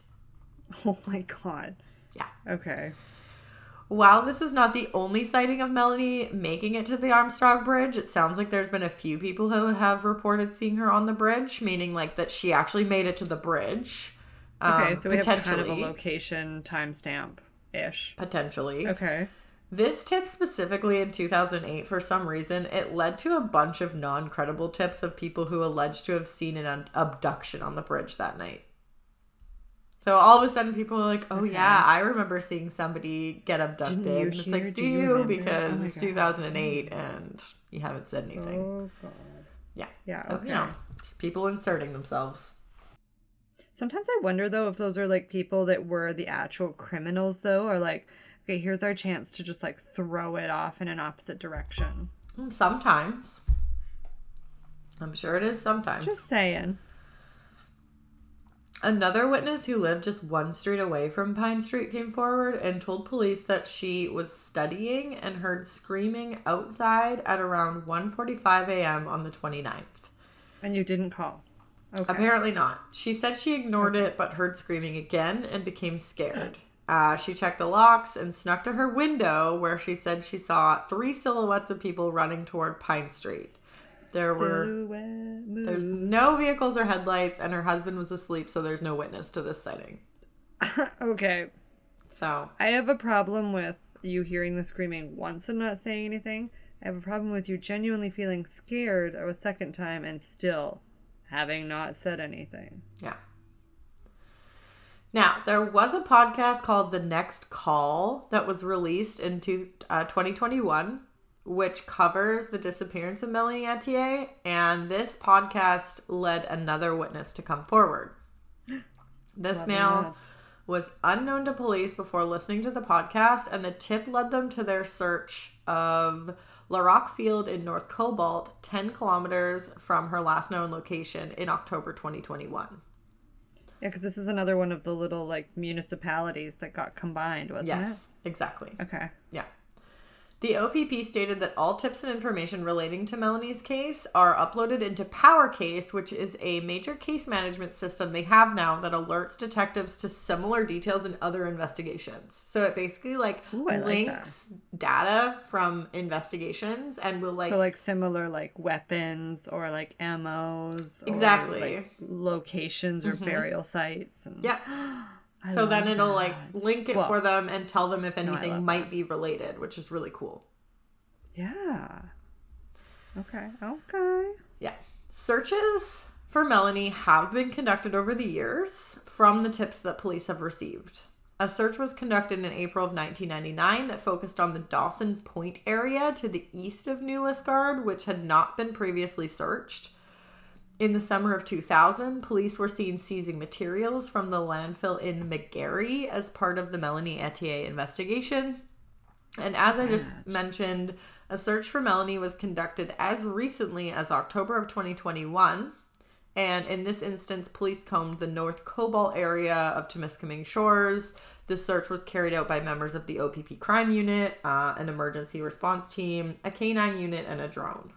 Oh my god. Yeah. Okay. While this is not the only sighting of Melanie making it to the Armstrong Bridge, it sounds like there's been a few people who have reported seeing her on the bridge, meaning like that she actually made it to the bridge. Okay, Um, so we have kind of a location timestamp ish. Potentially. Okay. This tip specifically in 2008, for some reason, it led to a bunch of non credible tips of people who alleged to have seen an abduction on the bridge that night. So all of a sudden, people are like, "Oh yeah, I remember seeing somebody get abducted." Didn't you and it's hear? like, Do "Do you you?" Because Oh it's 2008 and you haven't said anything. Oh god. Yeah, Yeah, So, you know, just people inserting themselves. Sometimes I wonder though if those are like people that were the actual criminals though, or like, okay, here's our chance to just like throw it off in an opposite direction. Mm, Sometimes, I'm sure it is. Sometimes. Just saying. Another witness who lived just one street away from Pine Street came forward and told police that she was studying and heard screaming outside at around 1:45 a.m. on the 29th. And you didn't call. Okay. Apparently not. She said she ignored it but heard screaming again and became scared. Uh, she checked the locks and snuck to her window where she said she saw three silhouettes of people running toward Pine Street. There were there's no vehicles or headlights and her husband was asleep so there's no witness to this sighting. okay. So I have a problem with you hearing the screaming once and not saying anything. I have a problem with you genuinely feeling scared a second time and still having not said anything. Yeah. Now, there was a podcast called The Next Call that was released in two, uh, 2021, which covers the disappearance of Melanie Ethier. And this podcast led another witness to come forward. This Love male that. was unknown to police before listening to the podcast, and the tip led them to their search of La Rock Field in North Cobalt, 10 kilometers from her last known location in October 2021. Yeah, because this is another one of the little like municipalities that got combined, wasn't it? Yes, exactly. Okay. Yeah. The OPP stated that all tips and information relating to Melanie's case are uploaded into PowerCase, which is a major case management system they have now that alerts detectives to similar details in other investigations. So it basically like Ooh, like links data from investigations and will like so like similar like weapons or like ammos Exactly. Mm-hmm. like, locations or burial sites and yeah. I So then it'll like link it Well, for them and tell them if anything love might be related, which is really cool. yeah okay okay Yeah. Searches for Melanie have been conducted over the years from the tips that police have received. A search was conducted in April of 1999 that focused on the Dawson Point area to the east of New Liskeard, which had not been previously searched. In the summer of 2000, police were seen seizing materials from the landfill in McGarry as part of the Melanie Ethier investigation. And as I just mentioned, a search for Melanie was conducted as recently as October of 2021. And in this instance, police combed the North Cobalt area of Temiskaming Shores. The search was carried out by members of the OPP crime unit, uh, an emergency response team, a canine unit, and a drone.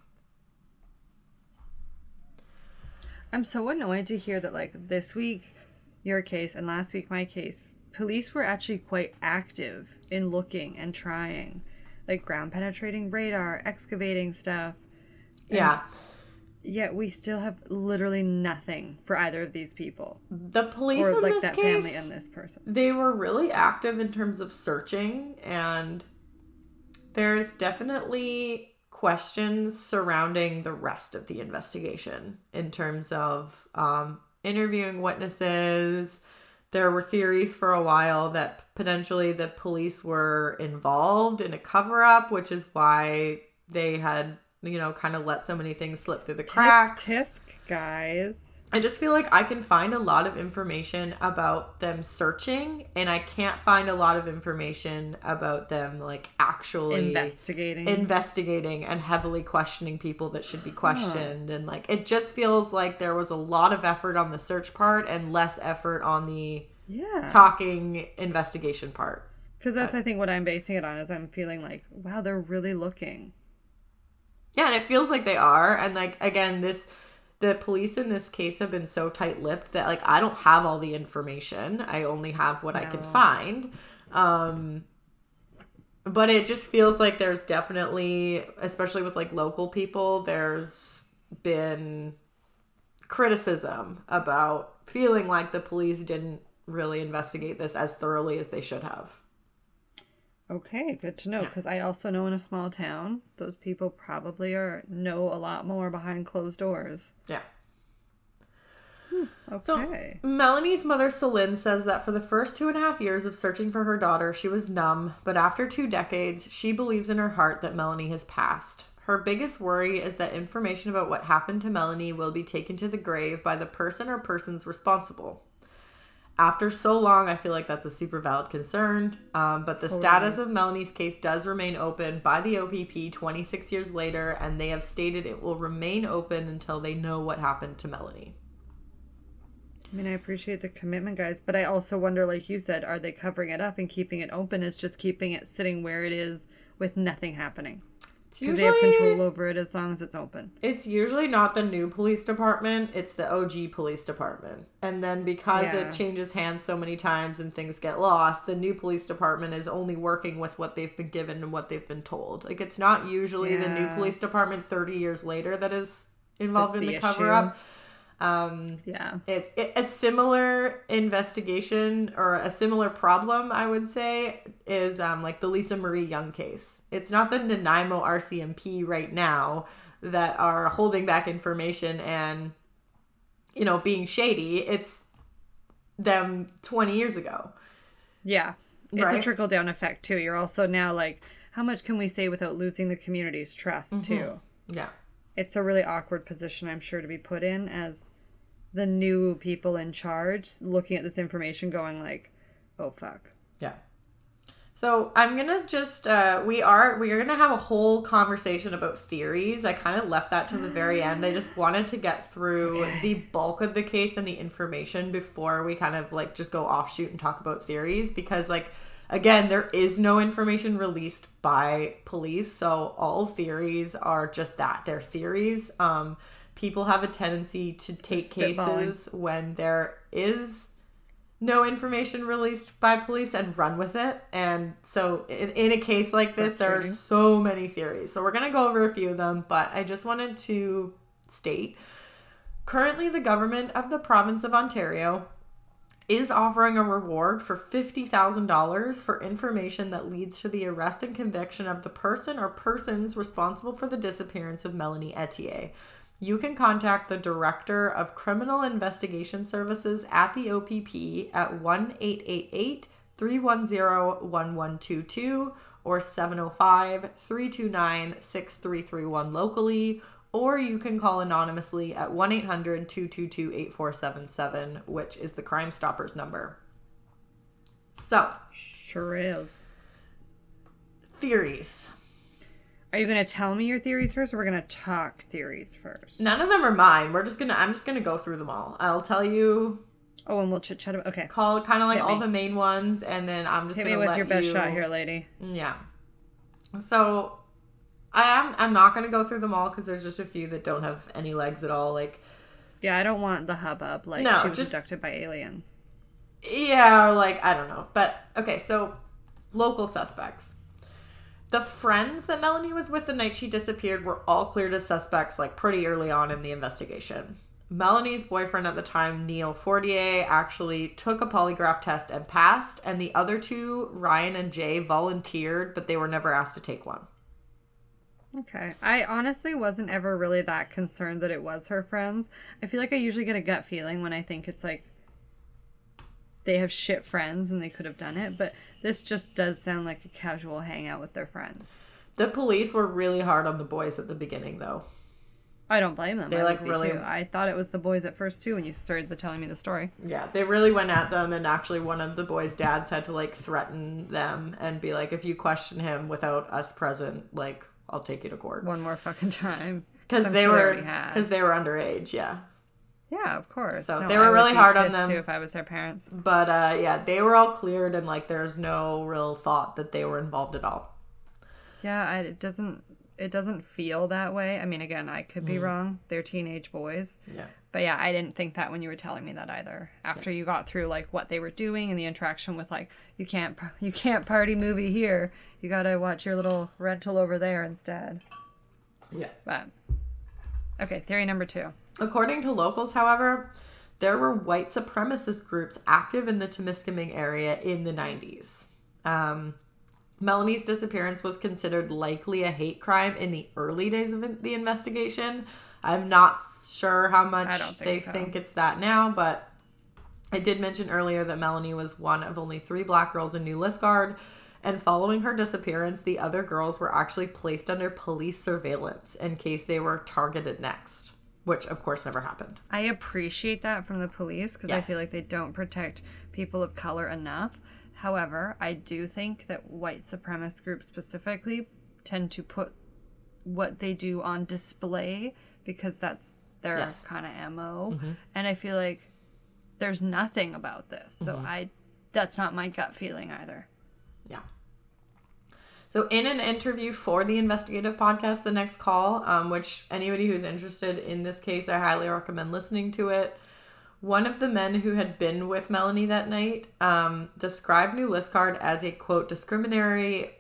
I'm so annoyed to hear that like this week your case and last week my case police were actually quite active in looking and trying like ground penetrating radar excavating stuff. Yeah. yet we still have literally nothing for either of these people. The police or in like this that case, family and this person. they were really active in terms of searching and there's definitely questions surrounding the rest of the investigation in terms of um, interviewing witnesses. There were theories for a while that potentially the police were involved in a cover-up which is why they had you know kind of let so many things slip through the cracks. tisk tisk guys I just feel like I can find a lot of information about them searching, and I can't find a lot of information about them like actually investigating investigating and heavily questioning people that should be questioned. And like it just feels like there was a lot of effort on the search part and less effort on the yeah talking investigation part. Because that's, I think, what I'm basing it on is I'm feeling like, wow, they're really looking. Yeah, and it feels like they are. And like again, this the police in this case have been so tight-lipped that like I don't have all the information. I only have what I can find. Um but it just feels like there's definitely especially with like local people there's been criticism about feeling like the police didn't really investigate this as thoroughly as they should have. Okay, good to know. Because I also know in a small town, those people probably are know a lot more behind closed doors. Yeah. Hmm, okay. Melanie's mother, Celine, says that for the first two and a half years of searching for her daughter, she was numb, but after two decades, she believes in her heart that Melanie has passed. Her biggest worry is that information about what happened to Melanie will be taken to the grave by the person or persons responsible. After so long, I feel like that's a super valid concern. Um, but the status of Melanie's case does remain open by the OPP 26 years later, and they have stated it will remain open until they know what happened to Melanie. I mean, I appreciate the commitment, guys, but I also wonder, like you said, are they covering it up and keeping it open is just keeping it sitting where it is with nothing happening? Because they have control over it as long as it's open. It's usually not the new police department, it's the OG police department. And then because Yeah. it changes hands so many times and things get lost, the new police department is only working with what they've been given and what they've been told. Like it's not usually the new police department 30 years later that is involved That's in the, the cover up. Um Yeah. it's it, a similar investigation or a similar problem, I would say, is um, like the Lisa Marie Young case. It's not the Nanaimo RCMP right now that are holding back information and, you know, being shady. It's them 20 years ago. Yeah. It's Right. a trickle down effect, too. You're also now like, how much can we say without losing the community's trust, too? Yeah. It's a really awkward position, I'm sure, to be put in as the new people in charge looking at this information going like, oh, fuck. Yeah. So I'm gonna just uh, we are we are gonna have a whole conversation about theories. I kind of left that to the very end. I just wanted to get through the bulk of the case and the information before we kind of like just go offshoot and talk about theories because like Again, there is no information released by police, so all theories are just that. They're theories. Um, people have a tendency to take cases when there is no information released by police and run with it. And so, in, in a case like this, there are so many theories. So, we're going to go over a few of them, but I just wanted to state currently, the government of the province of Ontario is offering a reward for $50,000 for information that leads to the arrest and conviction of the person or persons responsible for the disappearance of Melanie Ethier. You can contact the Director of Criminal Investigation Services at the OPP at 1 888 310 1122 or 705 329 6331 locally or you can call anonymously at 1 800 222 8477, which is the Crime Stoppers number. So, Sure is. theories. Are you gonna tell me your theories first, or we're gonna talk theories first? None of them are mine. We're just gonna, I'm just gonna go through them all. I'll tell you, Oh, and we'll chit chat about. Okay, call kind of like Hit all me. the main ones, and then I'm just hit gonna me with let your best you- shot here, lady. Yeah. So, I am, I'm not gonna go through them all because there's just a few that don't have any legs at all. Like, Yeah, I don't want the hubbub. Like No, she was just- abducted by aliens. Yeah, or like I don't know. But okay, so local suspects. The friends that Melanie was with the night she disappeared were all cleared as suspects like pretty early on in the investigation. Melanie's boyfriend at the time, Neil Fortier, actually took a polygraph test and passed, and the other two, Ryan and Jay, volunteered, but they were never asked to take one. Okay. I honestly wasn't ever really that concerned that it was her friends. I feel like I usually get a gut feeling when I think it's like they have shit friends and they could have done it, but this just does sound like a casual hangout with their friends. The police were really hard on the boys at the beginning, though. I don't blame them. They, I like, really- too. I thought it was the boys at first too when you started the telling me the story. Yeah, they really went at them, and actually, one of the boys' dads had to like threaten them and be like, "If you question him without us present, like, I'll take you to court." One more fucking time. Because they sure were because they were underage. Yeah, Yeah, of course. So No, they were would really hard on them. too if I was their parents. but uh, yeah, they were all cleared, and like, there's no real thought that they were involved at all. Yeah, I, it doesn't. It doesn't feel that way. I mean, again, I could be Mm. wrong. They're teenage boys. Yeah, But yeah, I didn't think that when you were telling me that either. After you got through like what they were doing and the interaction with like you can't you can't party movie here. You got to watch your little rental over there instead. yeah. But Okay, theory number 2. According to locals, however, there were white supremacist groups active in the Temiskaming area in the 90s. Um, Melanie's disappearance was considered likely a hate crime in the early days of the investigation. I'm not sure how much think they so. think it's that now, but I did mention earlier that Melanie was one of only three black girls in New Liskeard, and following her disappearance, the other girls were actually placed under police surveillance in case they were targeted next, which of course never happened. I appreciate that from the police because I feel like they don't protect people of color enough. However, I do think that white supremacist groups specifically tend to put what they do on display because that's their Yes. kind of MO. And I feel like there's nothing about this. So I that's not my gut feeling either. Yeah. So, in an interview for the investigative podcast, The Next Call, um, which anybody who's interested in this case, I highly recommend listening to it. One of the men who had been with Melanie that night um, described New Liskeard as a quote discriminatory,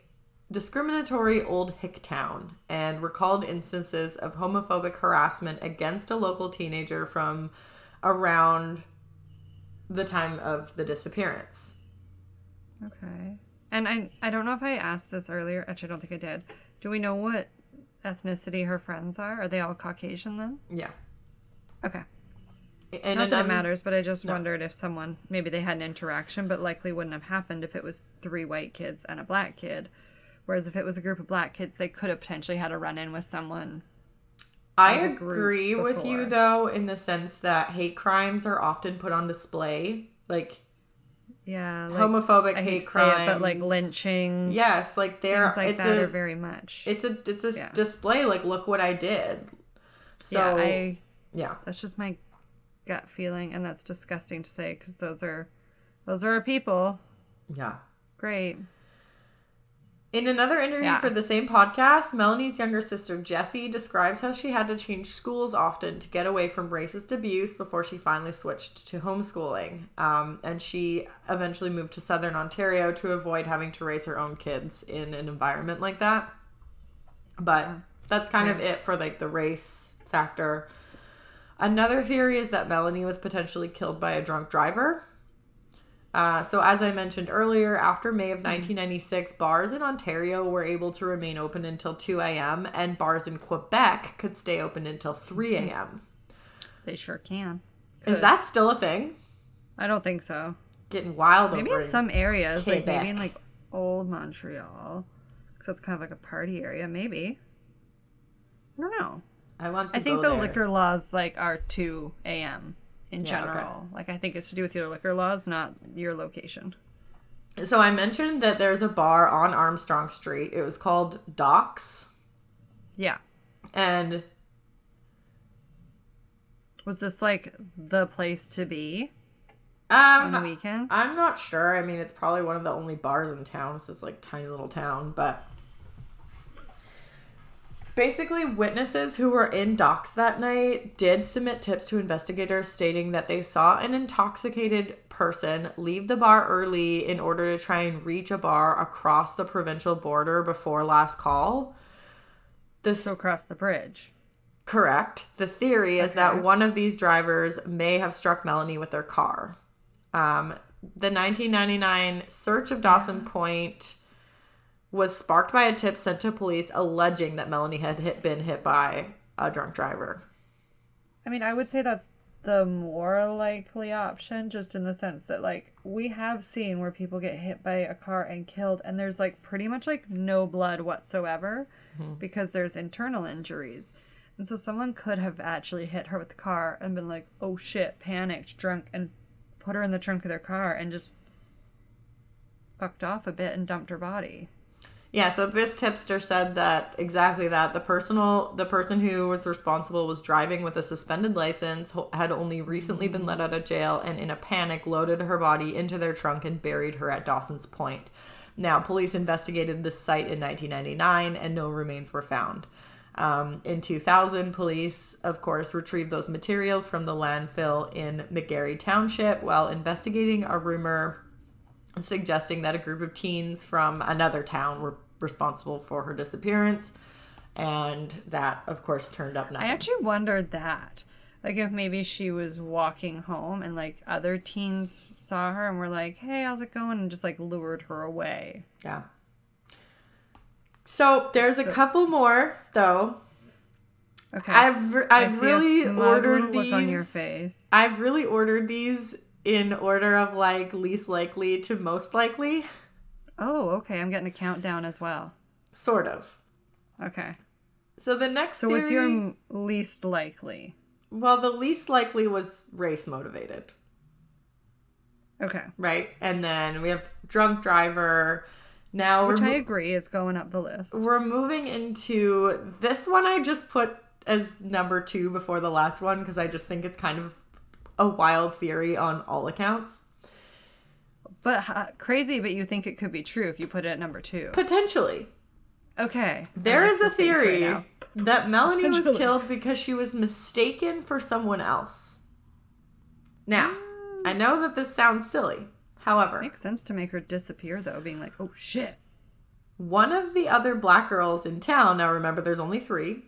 discriminatory old hick town, and recalled instances of homophobic harassment against a local teenager from around the time of the disappearance. Okay. And I I don't know if I asked this earlier. Actually, I don't think I did. Do we know what ethnicity her friends are? Are they all Caucasian then? Yeah. Okay. And Not that it matters, but I just wondered if someone maybe they had an interaction, but likely wouldn't have happened if it was three white kids and a black kid. Whereas if it was a group of black kids, they could have potentially had a run in with someone. I as a group agree with you though in the sense that hate crimes are often put on display, like Yeah, like, homophobic I hate, hate crimes. it, but like lynchings, Yes, like they're like it's that a are very much. it's a it's a Yeah. display. Like look what I did. So yeah, I yeah, that's just my gut feeling, and that's disgusting to say because those are those are our people. yeah. Great. In another interview Yeah. for the same podcast, Melanie's younger sister Jessie describes how she had to change schools often to get away from racist abuse before she finally switched to homeschooling. Um, and she eventually moved to Southern Ontario to avoid having to raise her own kids in an environment like that. But that's kind of it for like the race factor. Another theory is that Melanie was potentially killed by a drunk driver. Uh, so, as I mentioned earlier, after May of 1996, bars in Ontario were able to remain open until 2 a.m., and bars in Quebec could stay open until 3 a.m. They sure can. Is that still a thing? I don't think so. Getting wild Maybe in some areas, like maybe in like old Montreal, because that's kind of like a party area. Maybe. I don't know. I want. To I think the there. liquor laws like are two a.m. in Yeah, okay. general. Like I think it's to do with your liquor laws, not your location. So I mentioned that there's a bar on Armstrong Street. It was called Docks, Yeah. and Was this like the place to be Um, on the weekend? I'm not sure. I mean, it's probably one of the only bars in town. It's this like tiny little town, but basically, witnesses who were in docks that night did submit tips to investigators stating that they saw an intoxicated person leave the bar early in order to try and reach a bar across the provincial border before last call. The So across the bridge. Correct. The theory is that one of these drivers may have struck Melanie with their car. Um, the 1999 search of Dawson Point was sparked by a tip sent to police alleging that Melanie had hit, been hit by a drunk driver. I mean, I would say that's the more likely option, just in the sense that, like, we have seen where people get hit by a car and killed, and there's, like, pretty much, like, no blood whatsoever mm-hmm. because there's internal injuries. And so someone could have actually hit her with the car and been like, oh shit, panicked, drunk, and put her in the trunk of their car and just fucked off a bit and dumped her body. Yeah, so this tipster said that exactly that the personal the person who was responsible was driving with a suspended license, had only recently been let out of jail, and in a panic loaded her body into their trunk and buried her at Dawson's Point. Now, police investigated this site in 1999, and no remains were found. Um, in 2000, police, of course, retrieved those materials from the landfill in McGarry Township while investigating a rumor suggesting that a group of teens from another town were responsible for her disappearance. And that, of course, turned up I nothing. actually wondered that. Like if maybe she was walking home and like other teens saw her and were like, "Hey, how's it going?" and just like lured her away. yeah. So there's a couple more, though. Okay. I've I I've really ordered these. look on your face. I've really ordered these in order of like least likely to most likely, Oh, okay. I'm getting a countdown as well. sort of. Okay. So the next So what's your least likely? well, the least likely was race motivated. Okay. right? And then we have drunk driver. Now Which I agree is going up the list. we're moving into this one. I just put as number two before the last one because I just think it's kind of a wild theory on all accounts. But uh, crazy, but you think it could be true if you put it at number two. Potentially. Okay. There is a theory right that Melanie was killed because she was mistaken for someone else. Now, mm. I know that this sounds silly. However, it makes sense to make her disappear though, being like, "Oh shit." One of the other black girls in town, now remember there's only 3,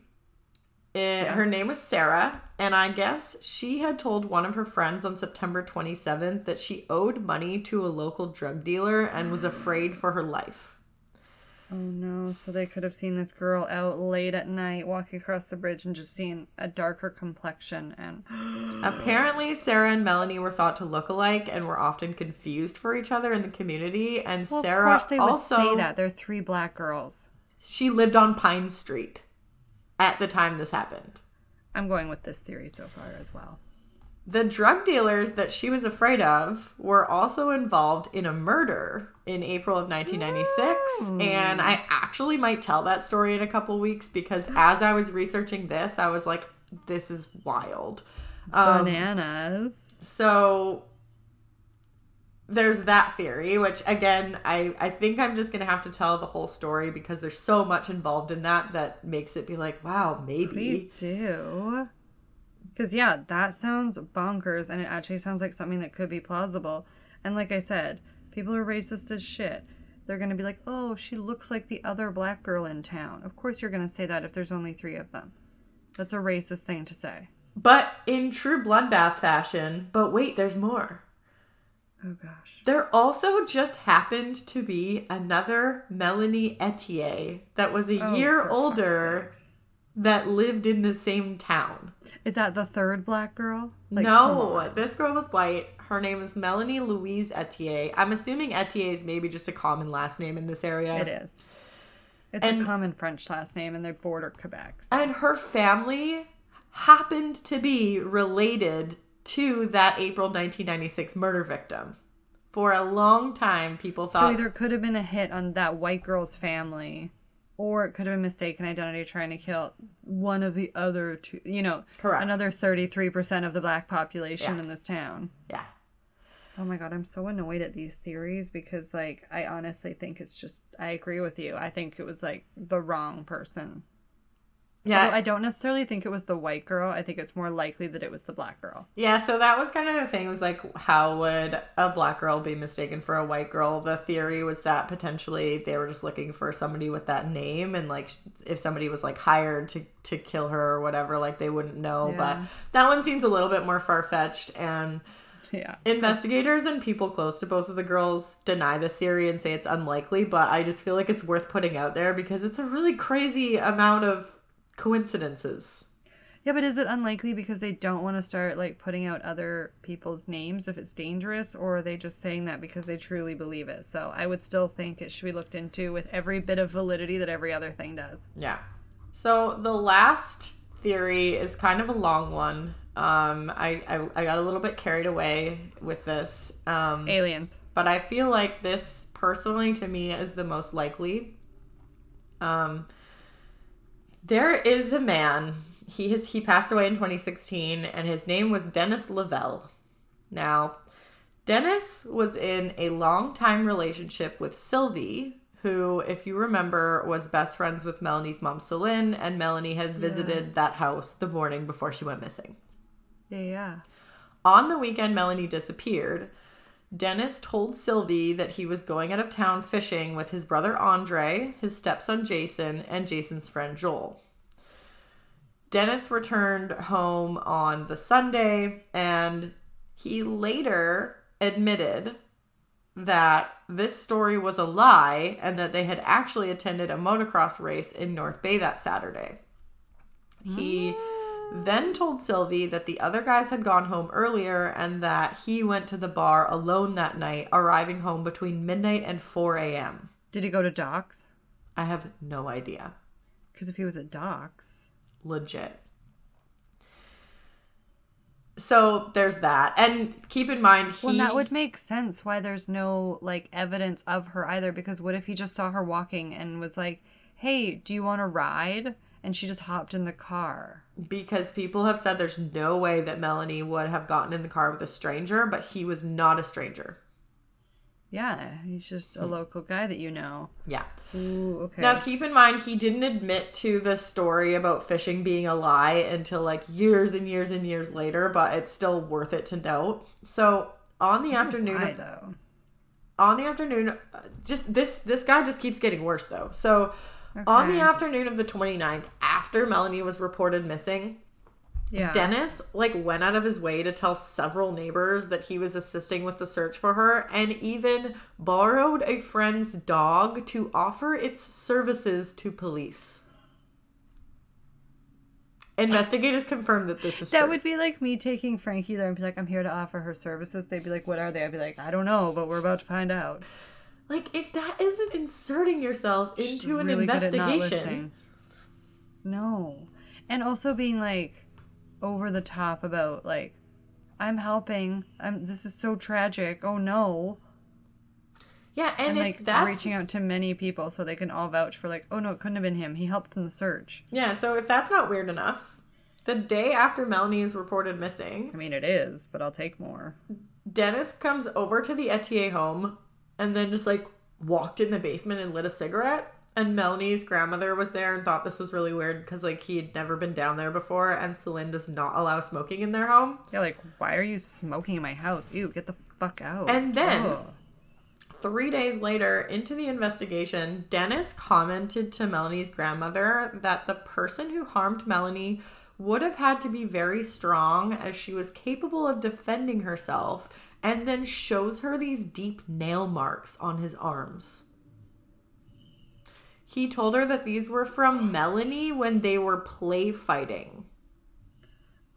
Eh, it, her name was Sarah, and I guess she had told one of her friends on September 27th that she owed money to a local drug dealer and was afraid for her life. Oh no, so they could have seen this girl out late at night walking across the bridge and just seen a darker complexion and Apparently Sarah and Melanie were thought to look alike and were often confused for each other in the community and well, Sarah of course they would say that they're three black girls. She lived on Pine Street at the time this happened. I'm going with this theory so far as well. The drug dealers that she was afraid of were also involved in a murder in April of 1996. And I actually might tell that story in a couple weeks because as I was researching this, I was like, this is wild. Um, Bananas. so there's that theory, which again, I, I think I'm just gonna have to tell the whole story because there's so much involved in that that makes it be like, wow, maybe. Please do. Because, yeah, that sounds bonkers and it actually sounds like something that could be plausible. And like I said, people are racist as shit. They're to be like, oh, she looks like the other black girl in town. Of course, you're to say that if there's only three of them. That's a racist thing to say. But in true bloodbath fashion, but wait, there's more. Oh, gosh. There also just happened to be another Melanie Ethier that was a Oh, year older that lived in the same town. Is that the third black girl? Like, no, this girl was white. Her name is Melanie Louise Ethier. I'm assuming Ethier is maybe just a common last name in this area. It is. It's And- a common French last name and they border Quebec. so- And her family happened to be related to that April 1996 murder victim. For a long time, people So thought either it could have been a hit on that white girl's family, or it could have been mistaken identity trying to kill one of the other two. You know, Correct. another thirty-three percent of the black population Yeah. in this town. yeah. Oh my god, I'm so annoyed at these theories because, like, I honestly think it's just. I agree with you. I think it was like the wrong person. Yeah, Although I don't necessarily think it was the white girl. I think it's more likely that it was the black girl. Yeah, so that was kind of the thing. It was like, how would a black girl be mistaken for a white girl? The theory was that potentially they were just looking for somebody with that name, and like, if somebody was like hired to to kill her or whatever, like they wouldn't know. But that one seems a little bit more far fetched, and Yeah. investigators and people close to both of the girls deny this theory and say it's unlikely. But I just feel like it's worth putting out there because it's a really crazy amount of coincidences. Yeah, but is it unlikely because they don't want to start like putting out other people's names if it's dangerous, or are they just saying that because they truly believe it? So I would still think it should be looked into with every bit of validity that every other thing does. Yeah. So the last theory is kind of a long one. Um, I, I, I got a little bit carried away with this. Um, Aliens. but I feel like this personally to me is the most likely. Um, there is a man. He has, he passed away in 2016, and his name was Dennis Lavelle. Now, Dennis was in a long time relationship with Sylvie, who, if you remember, was best friends with Melanie's mom, Celine, and Melanie had visited that house the morning before she went missing. Yeah, yeah. On the weekend Melanie disappeared, Dennis told Sylvie that he was going out of town fishing with his brother Andre, his stepson Jason, and Jason's friend Joel. Dennis returned home on the Sunday and he later admitted that this story was a lie and that they had actually attended a motocross race in North Bay that Saturday. He ah. Then told Sylvie that the other guys had gone home earlier and that he went to the bar alone that night, arriving home between midnight and 4 a.m. Did he go to Doc's? I have no idea. Because if he was at Doc's, Legit. So there's that. And keep in mind, he. well, that would make sense why there's no like evidence of her either. Because what if he just saw her walking and was like, "Hey, do you want to ride?" And she just hopped in the car. Because people have said there's no way that Melanie would have gotten in the car with a stranger, but he was not a stranger. Yeah, he's just a local guy that you know. Yeah. Ooh, okay. Now, keep in mind, he didn't admit to the story about fishing being a lie until like years and years and years later, but it's still worth it to note. So, on the afternoon, Why of, though? on the afternoon, uh, just this this guy just keeps getting worse though. So, on the afternoon of the 29th, after Melanie was reported missing, Yeah. Dennis like went out of his way to tell several neighbors that he was assisting with the search for her and even borrowed a friend's dog to offer its services to police. Investigators confirmed that this is That true. would be like me taking Frankie there and be like, I'm here to offer her services. They'd be like, What are they? I'd be like, I don't know, but we're about to find out. Like if that isn't inserting yourself She's into an really good at not investigation. No. And also being like over the top about like I'm helping. I'm this is so tragic. Oh no. Yeah, and, And like that's reaching out to many people so they can all vouch for like, oh no, it couldn't have been him. He helped in the search. yeah, so if that's not weird enough, the day after Melanie is reported missing, I mean it is, but I'll take more. Dennis comes over to the Ethier home and then just like walked in the basement and lit a cigarette. And Melanie's grandmother was there and thought this was really weird because like he had never been down there before, and Celine does not allow smoking in their home. Yeah, like why are you smoking in my house? Ew, get the fuck out. And then- Ugh. Three days later, into the investigation, Dennis commented to Melanie's grandmother that the person who harmed Melanie would have had to be very strong as she was capable of defending herself, and then shows her these deep nail marks on his arms. He told her that these were from Melanie when they were play fighting.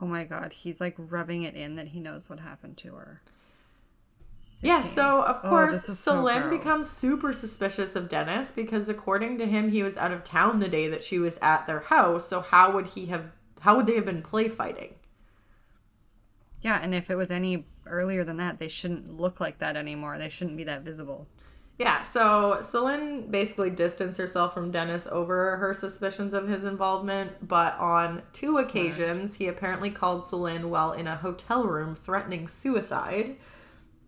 Oh my god, he's like rubbing it in that he knows what happened to her. Yeah, seems. so of Oh, course, this is so becomes super suspicious of Dennis because according to him, he was out of town the day that she was at their house. So how would he have? How would they have been play fighting? Yeah, and if it was any earlier than that, they shouldn't look like that anymore. They shouldn't be that visible. Yeah, so Solen basically distanced herself from Dennis over her suspicions of his involvement, but on two Smart. occasions, he apparently called Solen while in a hotel room threatening suicide.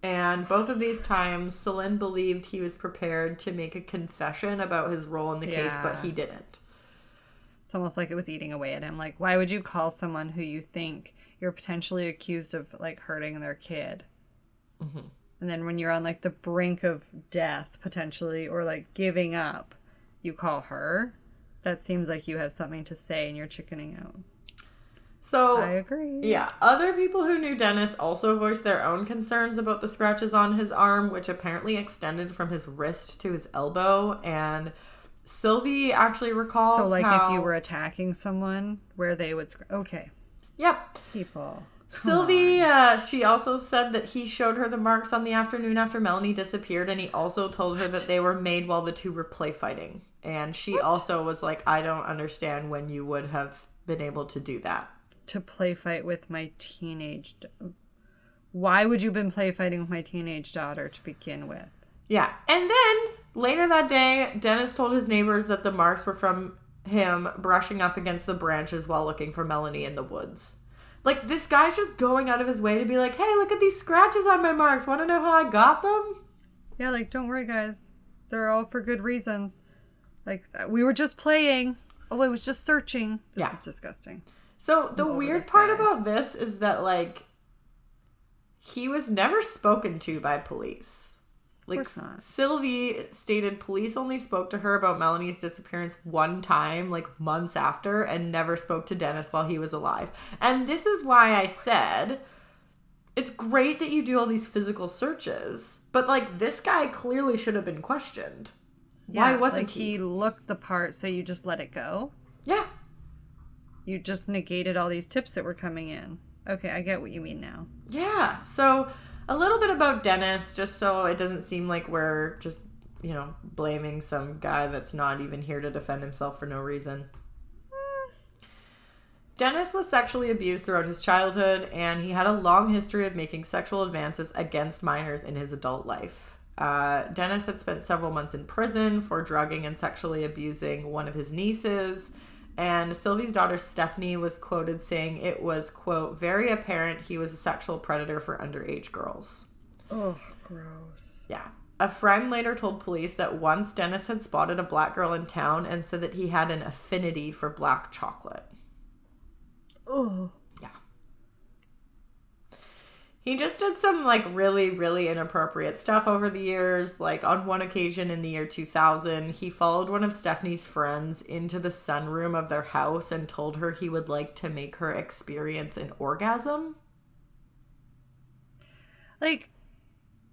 And both of these times, Solen believed he was prepared to make a confession about his role in the case, but he didn't. It's almost like it was eating away at him. Like, why would you call someone who you think you're potentially accused of like hurting their kid? Mm-hmm. And then when you're on like the brink of death potentially, or like giving up, you call her. That seems like you have something to say and you're chickening out. So, I agree. Yeah, other people who knew Dennis also voiced their own concerns about the scratches on his arm, which apparently extended from his wrist to his elbow. And Sylvie actually recalls So, like, how, if you were attacking someone, where they would. Okay, yep. people. Sylvie, uh, she also said that he showed her the marks on the afternoon after Melanie disappeared, and he also told her that they were made while the two were play fighting. And she also was like, "I don't understand when you would have been able to do that." To play fight with my teenage. d- Why would you have been play fighting with my teenage daughter to begin with? Yeah. And then later that day, Dennis told his neighbors that the marks were from him brushing up against the branches while looking for Melanie in the woods. Like, this guy's just going out of his way to be like, hey, look at these scratches on my marks. Want to know how I got them? Yeah, like, don't worry, guys. They're all for good reasons. Like, uh, we were just playing. Oh, I was just searching. This Yeah. is disgusting. So, the weird part guy. about this is that, like, he was never spoken to by police. Like. Sylvie stated police only spoke to her about Melanie's disappearance one time, like months after, and never spoke to Dennis while he was alive. And this is why I said it's great that you do all these physical searches, but like this guy clearly should have been questioned. Why wasn't like, he looked the part, so you just let it go? Yeah. You just negated all these tips that were coming in. Okay, I get what you mean now. Yeah. So a little bit about Dennis, just so it doesn't seem like we're just, you know, blaming some guy that's not even here to defend himself for no reason. Dennis was sexually abused throughout his childhood, and he had a long history of making sexual advances against minors in his adult life. Uh, Dennis had spent several months in prison for drugging and sexually abusing one of his nieces. And Sylvie's daughter Stephanie was quoted saying it was, quote, very apparent he was a sexual predator for underage girls. Oh, gross. Yeah. A friend later told police that once Dennis had spotted a black girl in town and said that he had an affinity for black chocolate. Oh. He just did some like really, really inappropriate stuff over the years. Like on one occasion in the year 2000, he followed one of Stephanie's friends into the sunroom of their house and told her he would like to make her experience an orgasm. Like,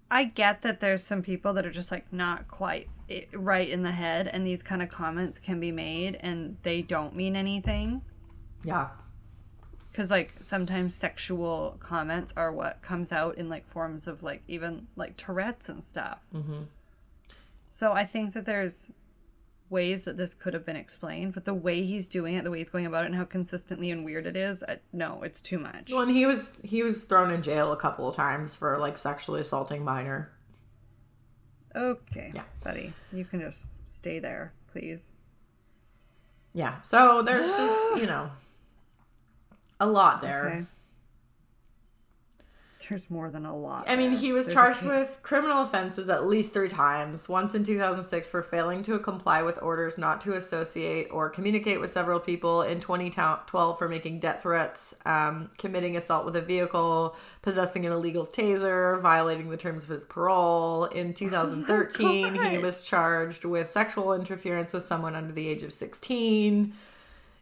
I get that there's some people that are just like not quite right in the head, and these kind of comments can be made and they don't mean anything. Yeah. Because, like, sometimes sexual comments are what comes out in, like, forms of, like, even, like, Tourette's and stuff. Mm-hmm. So I think that there's ways that this could have been explained, but the way he's doing it, the way he's going about it, and how consistently and weird it is, I, no, it's too much. Well, and he was he was thrown in jail a couple of times for like sexually assaulting minor. Okay, Yeah. buddy, you can just stay there, please. Yeah. So there's just, you know, a lot there. Okay. There's more than a lot. I mean, there. he was There's charged with criminal offenses at least three times. Once in 2006 for failing to comply with orders not to associate or communicate with several people. In 2012 for making death threats, um, committing assault with a vehicle, possessing an illegal taser, violating the terms of his parole. In 2013, he was charged with sexual interference with someone under the age of 16.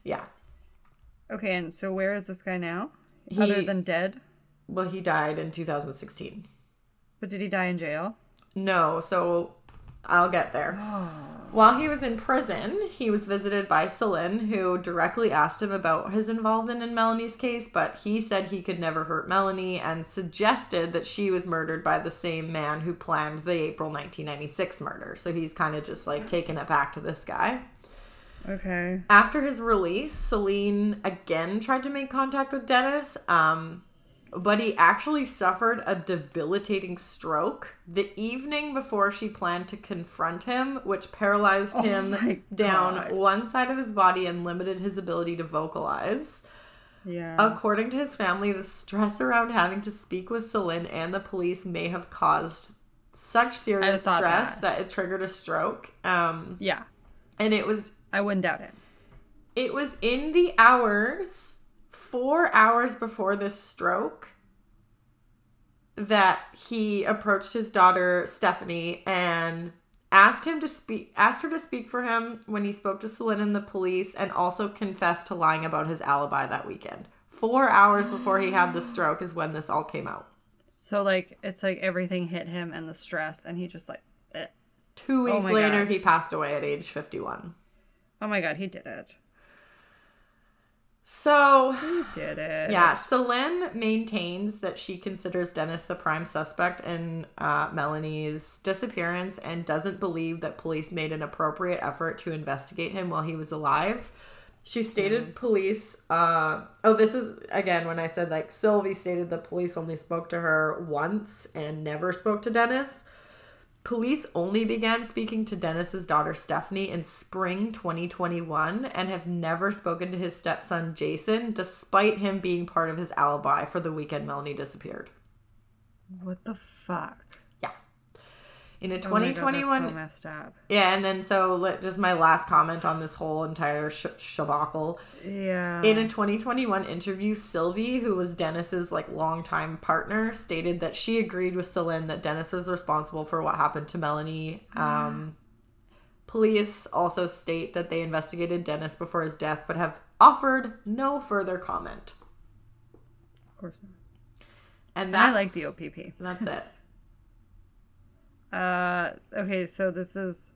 Yeah. Okay, and so where is this guy now? He- Other than dead? Well, he died in 2016. But did he die in jail? No, so I'll get there. Oh. While he was in prison, he was visited by Celine, who directly asked him about his involvement in Melanie's case, but he said he could never hurt Melanie and suggested that she was murdered by the same man who planned the April 1996 murder. So he's kind of just like taking it back to this guy. Okay. After his release, Celine again tried to make contact with Dennis, um, but he actually suffered a debilitating stroke the evening before she planned to confront him, which paralyzed Oh him down one side of his body and limited his ability to vocalize. Yeah. According to his family, the stress around having to speak with Celine and the police may have caused such serious stress that. that it triggered a stroke. Um, yeah. and it was I wouldn't doubt it. it was in the hours, four hours before this stroke, that he approached his daughter Stephanie and asked him to speak asked her to speak for him when he spoke to Celine and the police and also confessed to lying about his alibi that weekend. Four hours before he had the stroke is when this all came out. So like it's like everything hit him and the stress and he just like eh. Two weeks my later, God. he passed away at age 51. Oh my god, he did it. So, He did it. Yeah, Celine maintains that she considers Dennis the prime suspect in uh, Melanie's disappearance and doesn't believe that police made an appropriate effort to investigate him while he was alive. She stated police. Uh, oh, this is again when I said like Sylvie stated the police only spoke to her once and never spoke to Dennis. Police only began speaking to Dennis's daughter Stephanie in spring 2021 and have never spoken to his stepson Jason, despite him being part of his alibi for the weekend Melanie disappeared. What the fuck? In a Oh my God, 2021 so messed up. yeah, and then so just my last comment on this whole entire sh- shabacle. Yeah. In a 2021 interview, Sylvie, who was Dennis's like longtime partner, stated that she agreed with Celine that Dennis was responsible for what happened to Melanie. Um, police also state that they investigated Dennis before his death, but have offered no further comment. of course not. And And that's, I like the OPP. That's it. Uh, okay, so this is.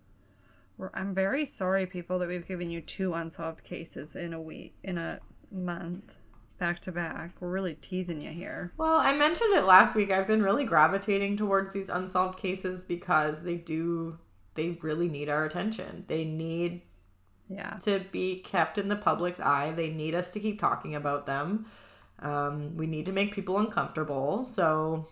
I'm very sorry, people, that we've given you two unsolved cases in a week, in a month, back to back. We're really teasing you here. Well, I mentioned it last week. I've been really gravitating towards these unsolved cases because they do, they really need our attention. They need Yeah. to be kept in the public's eye. They need us to keep talking about them. Um, we need to make people uncomfortable. So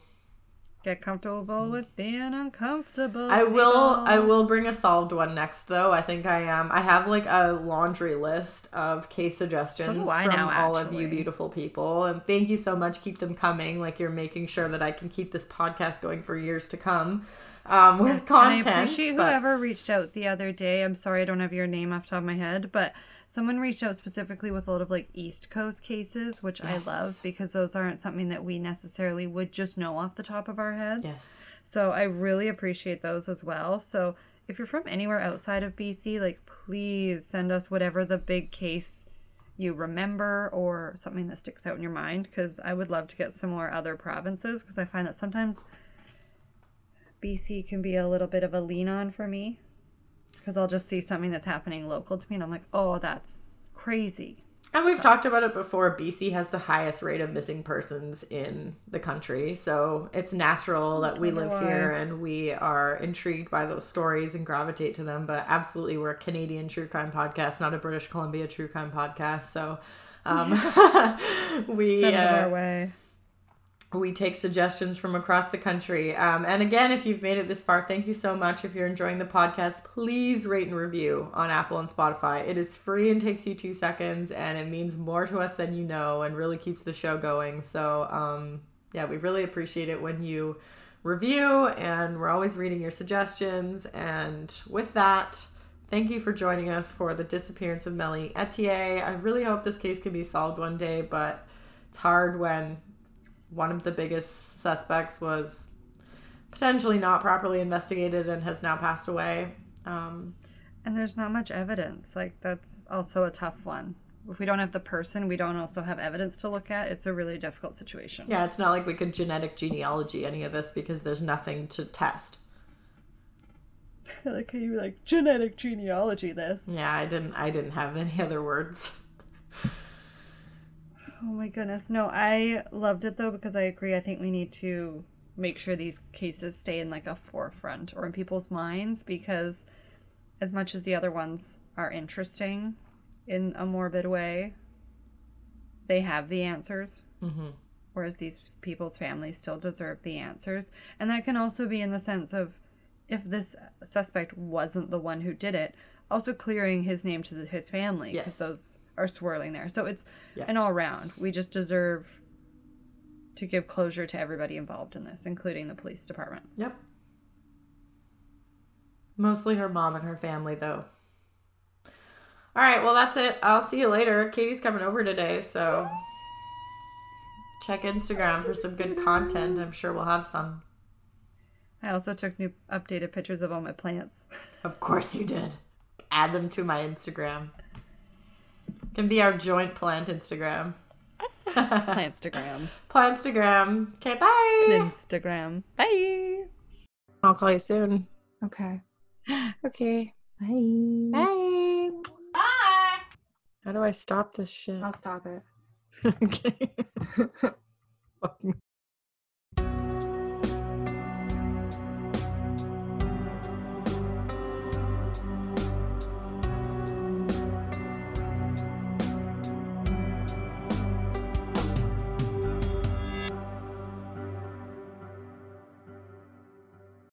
Get comfortable with being uncomfortable. I will. people. I will bring a solved one next, though. I think I am. I have like a laundry list of case suggestions I from now, all of you beautiful people, and thank you so much. Keep them coming. Like you're making sure that I can keep this podcast going for years to come um, with Yes, content. And I appreciate but- whoever reached out the other day. I'm sorry I don't have your name off the top of my head, but someone reached out specifically with a lot of like East Coast cases, which Yes. I love because those aren't something that we necessarily would just know off the top of our heads. yes. So I really appreciate those as well. So if you're from anywhere outside of BC, like please send us whatever the big case you remember or something that sticks out in your mind because I would love to get some more other provinces because I find that sometimes BC can be a little bit of a lean on for me because I'll just see something that's happening local to me and I'm like, oh, that's crazy. And we've talked about it before. BC has the highest rate of missing persons in the country. So it's natural that we live here and we are intrigued by those stories and gravitate to them. But absolutely, we're a Canadian true crime podcast, not a British Columbia true crime podcast. So um, we. Send it uh, our way. We take suggestions from across the country. Um, and again, if you've made it this far, thank you so much. If you're enjoying the podcast, please rate and review on Apple and Spotify. It is free and takes you two seconds, and it means more to us than you know and really keeps the show going. So, um, yeah, we really appreciate it when you review, and we're always reading your suggestions. And with that, thank you for joining us for the disappearance of Melanie Ethier. I really hope this case can be solved one day, but it's hard when one of the biggest suspects was potentially not properly investigated and has now passed away. Um, And there's not much evidence. Like, that's also a tough one. If we don't have the person, we don't also have evidence to look at. It's a really difficult situation. yeah, it's not like we could genetic genealogy any of this because there's nothing to test. I like how you like genetic genealogy this. Yeah, I didn't. I didn't have any other words. Oh my goodness. No, I loved it though because I agree. I think we need to make sure these cases stay in like a forefront or in people's minds because as much as the other ones are interesting in a morbid way, they have the answers. Mm-hmm. Whereas these people's families still deserve the answers. And that can also be in the sense of if this suspect wasn't the one who did it, also clearing his name to the, his family because Yes. those are swirling there. So it's Yeah. an all round. We just deserve to give closure to everybody involved in this, including the police department. Yep. Mostly her mom and her family, though. All right, well, that's it. I'll see you later. Katie's coming over today, so check Instagram for some good content. I'm sure we'll have some. I also took new updated pictures of all my plants. Of course you did. Add them to my Instagram. Can be our joint plant Instagram. Plantstagram. Plantstagram. Okay, bye. Instagram. Bye. I'll call you soon. Okay. Okay. Bye. Bye. Bye. How do I stop this shit? I'll stop it. okay. Fuck me.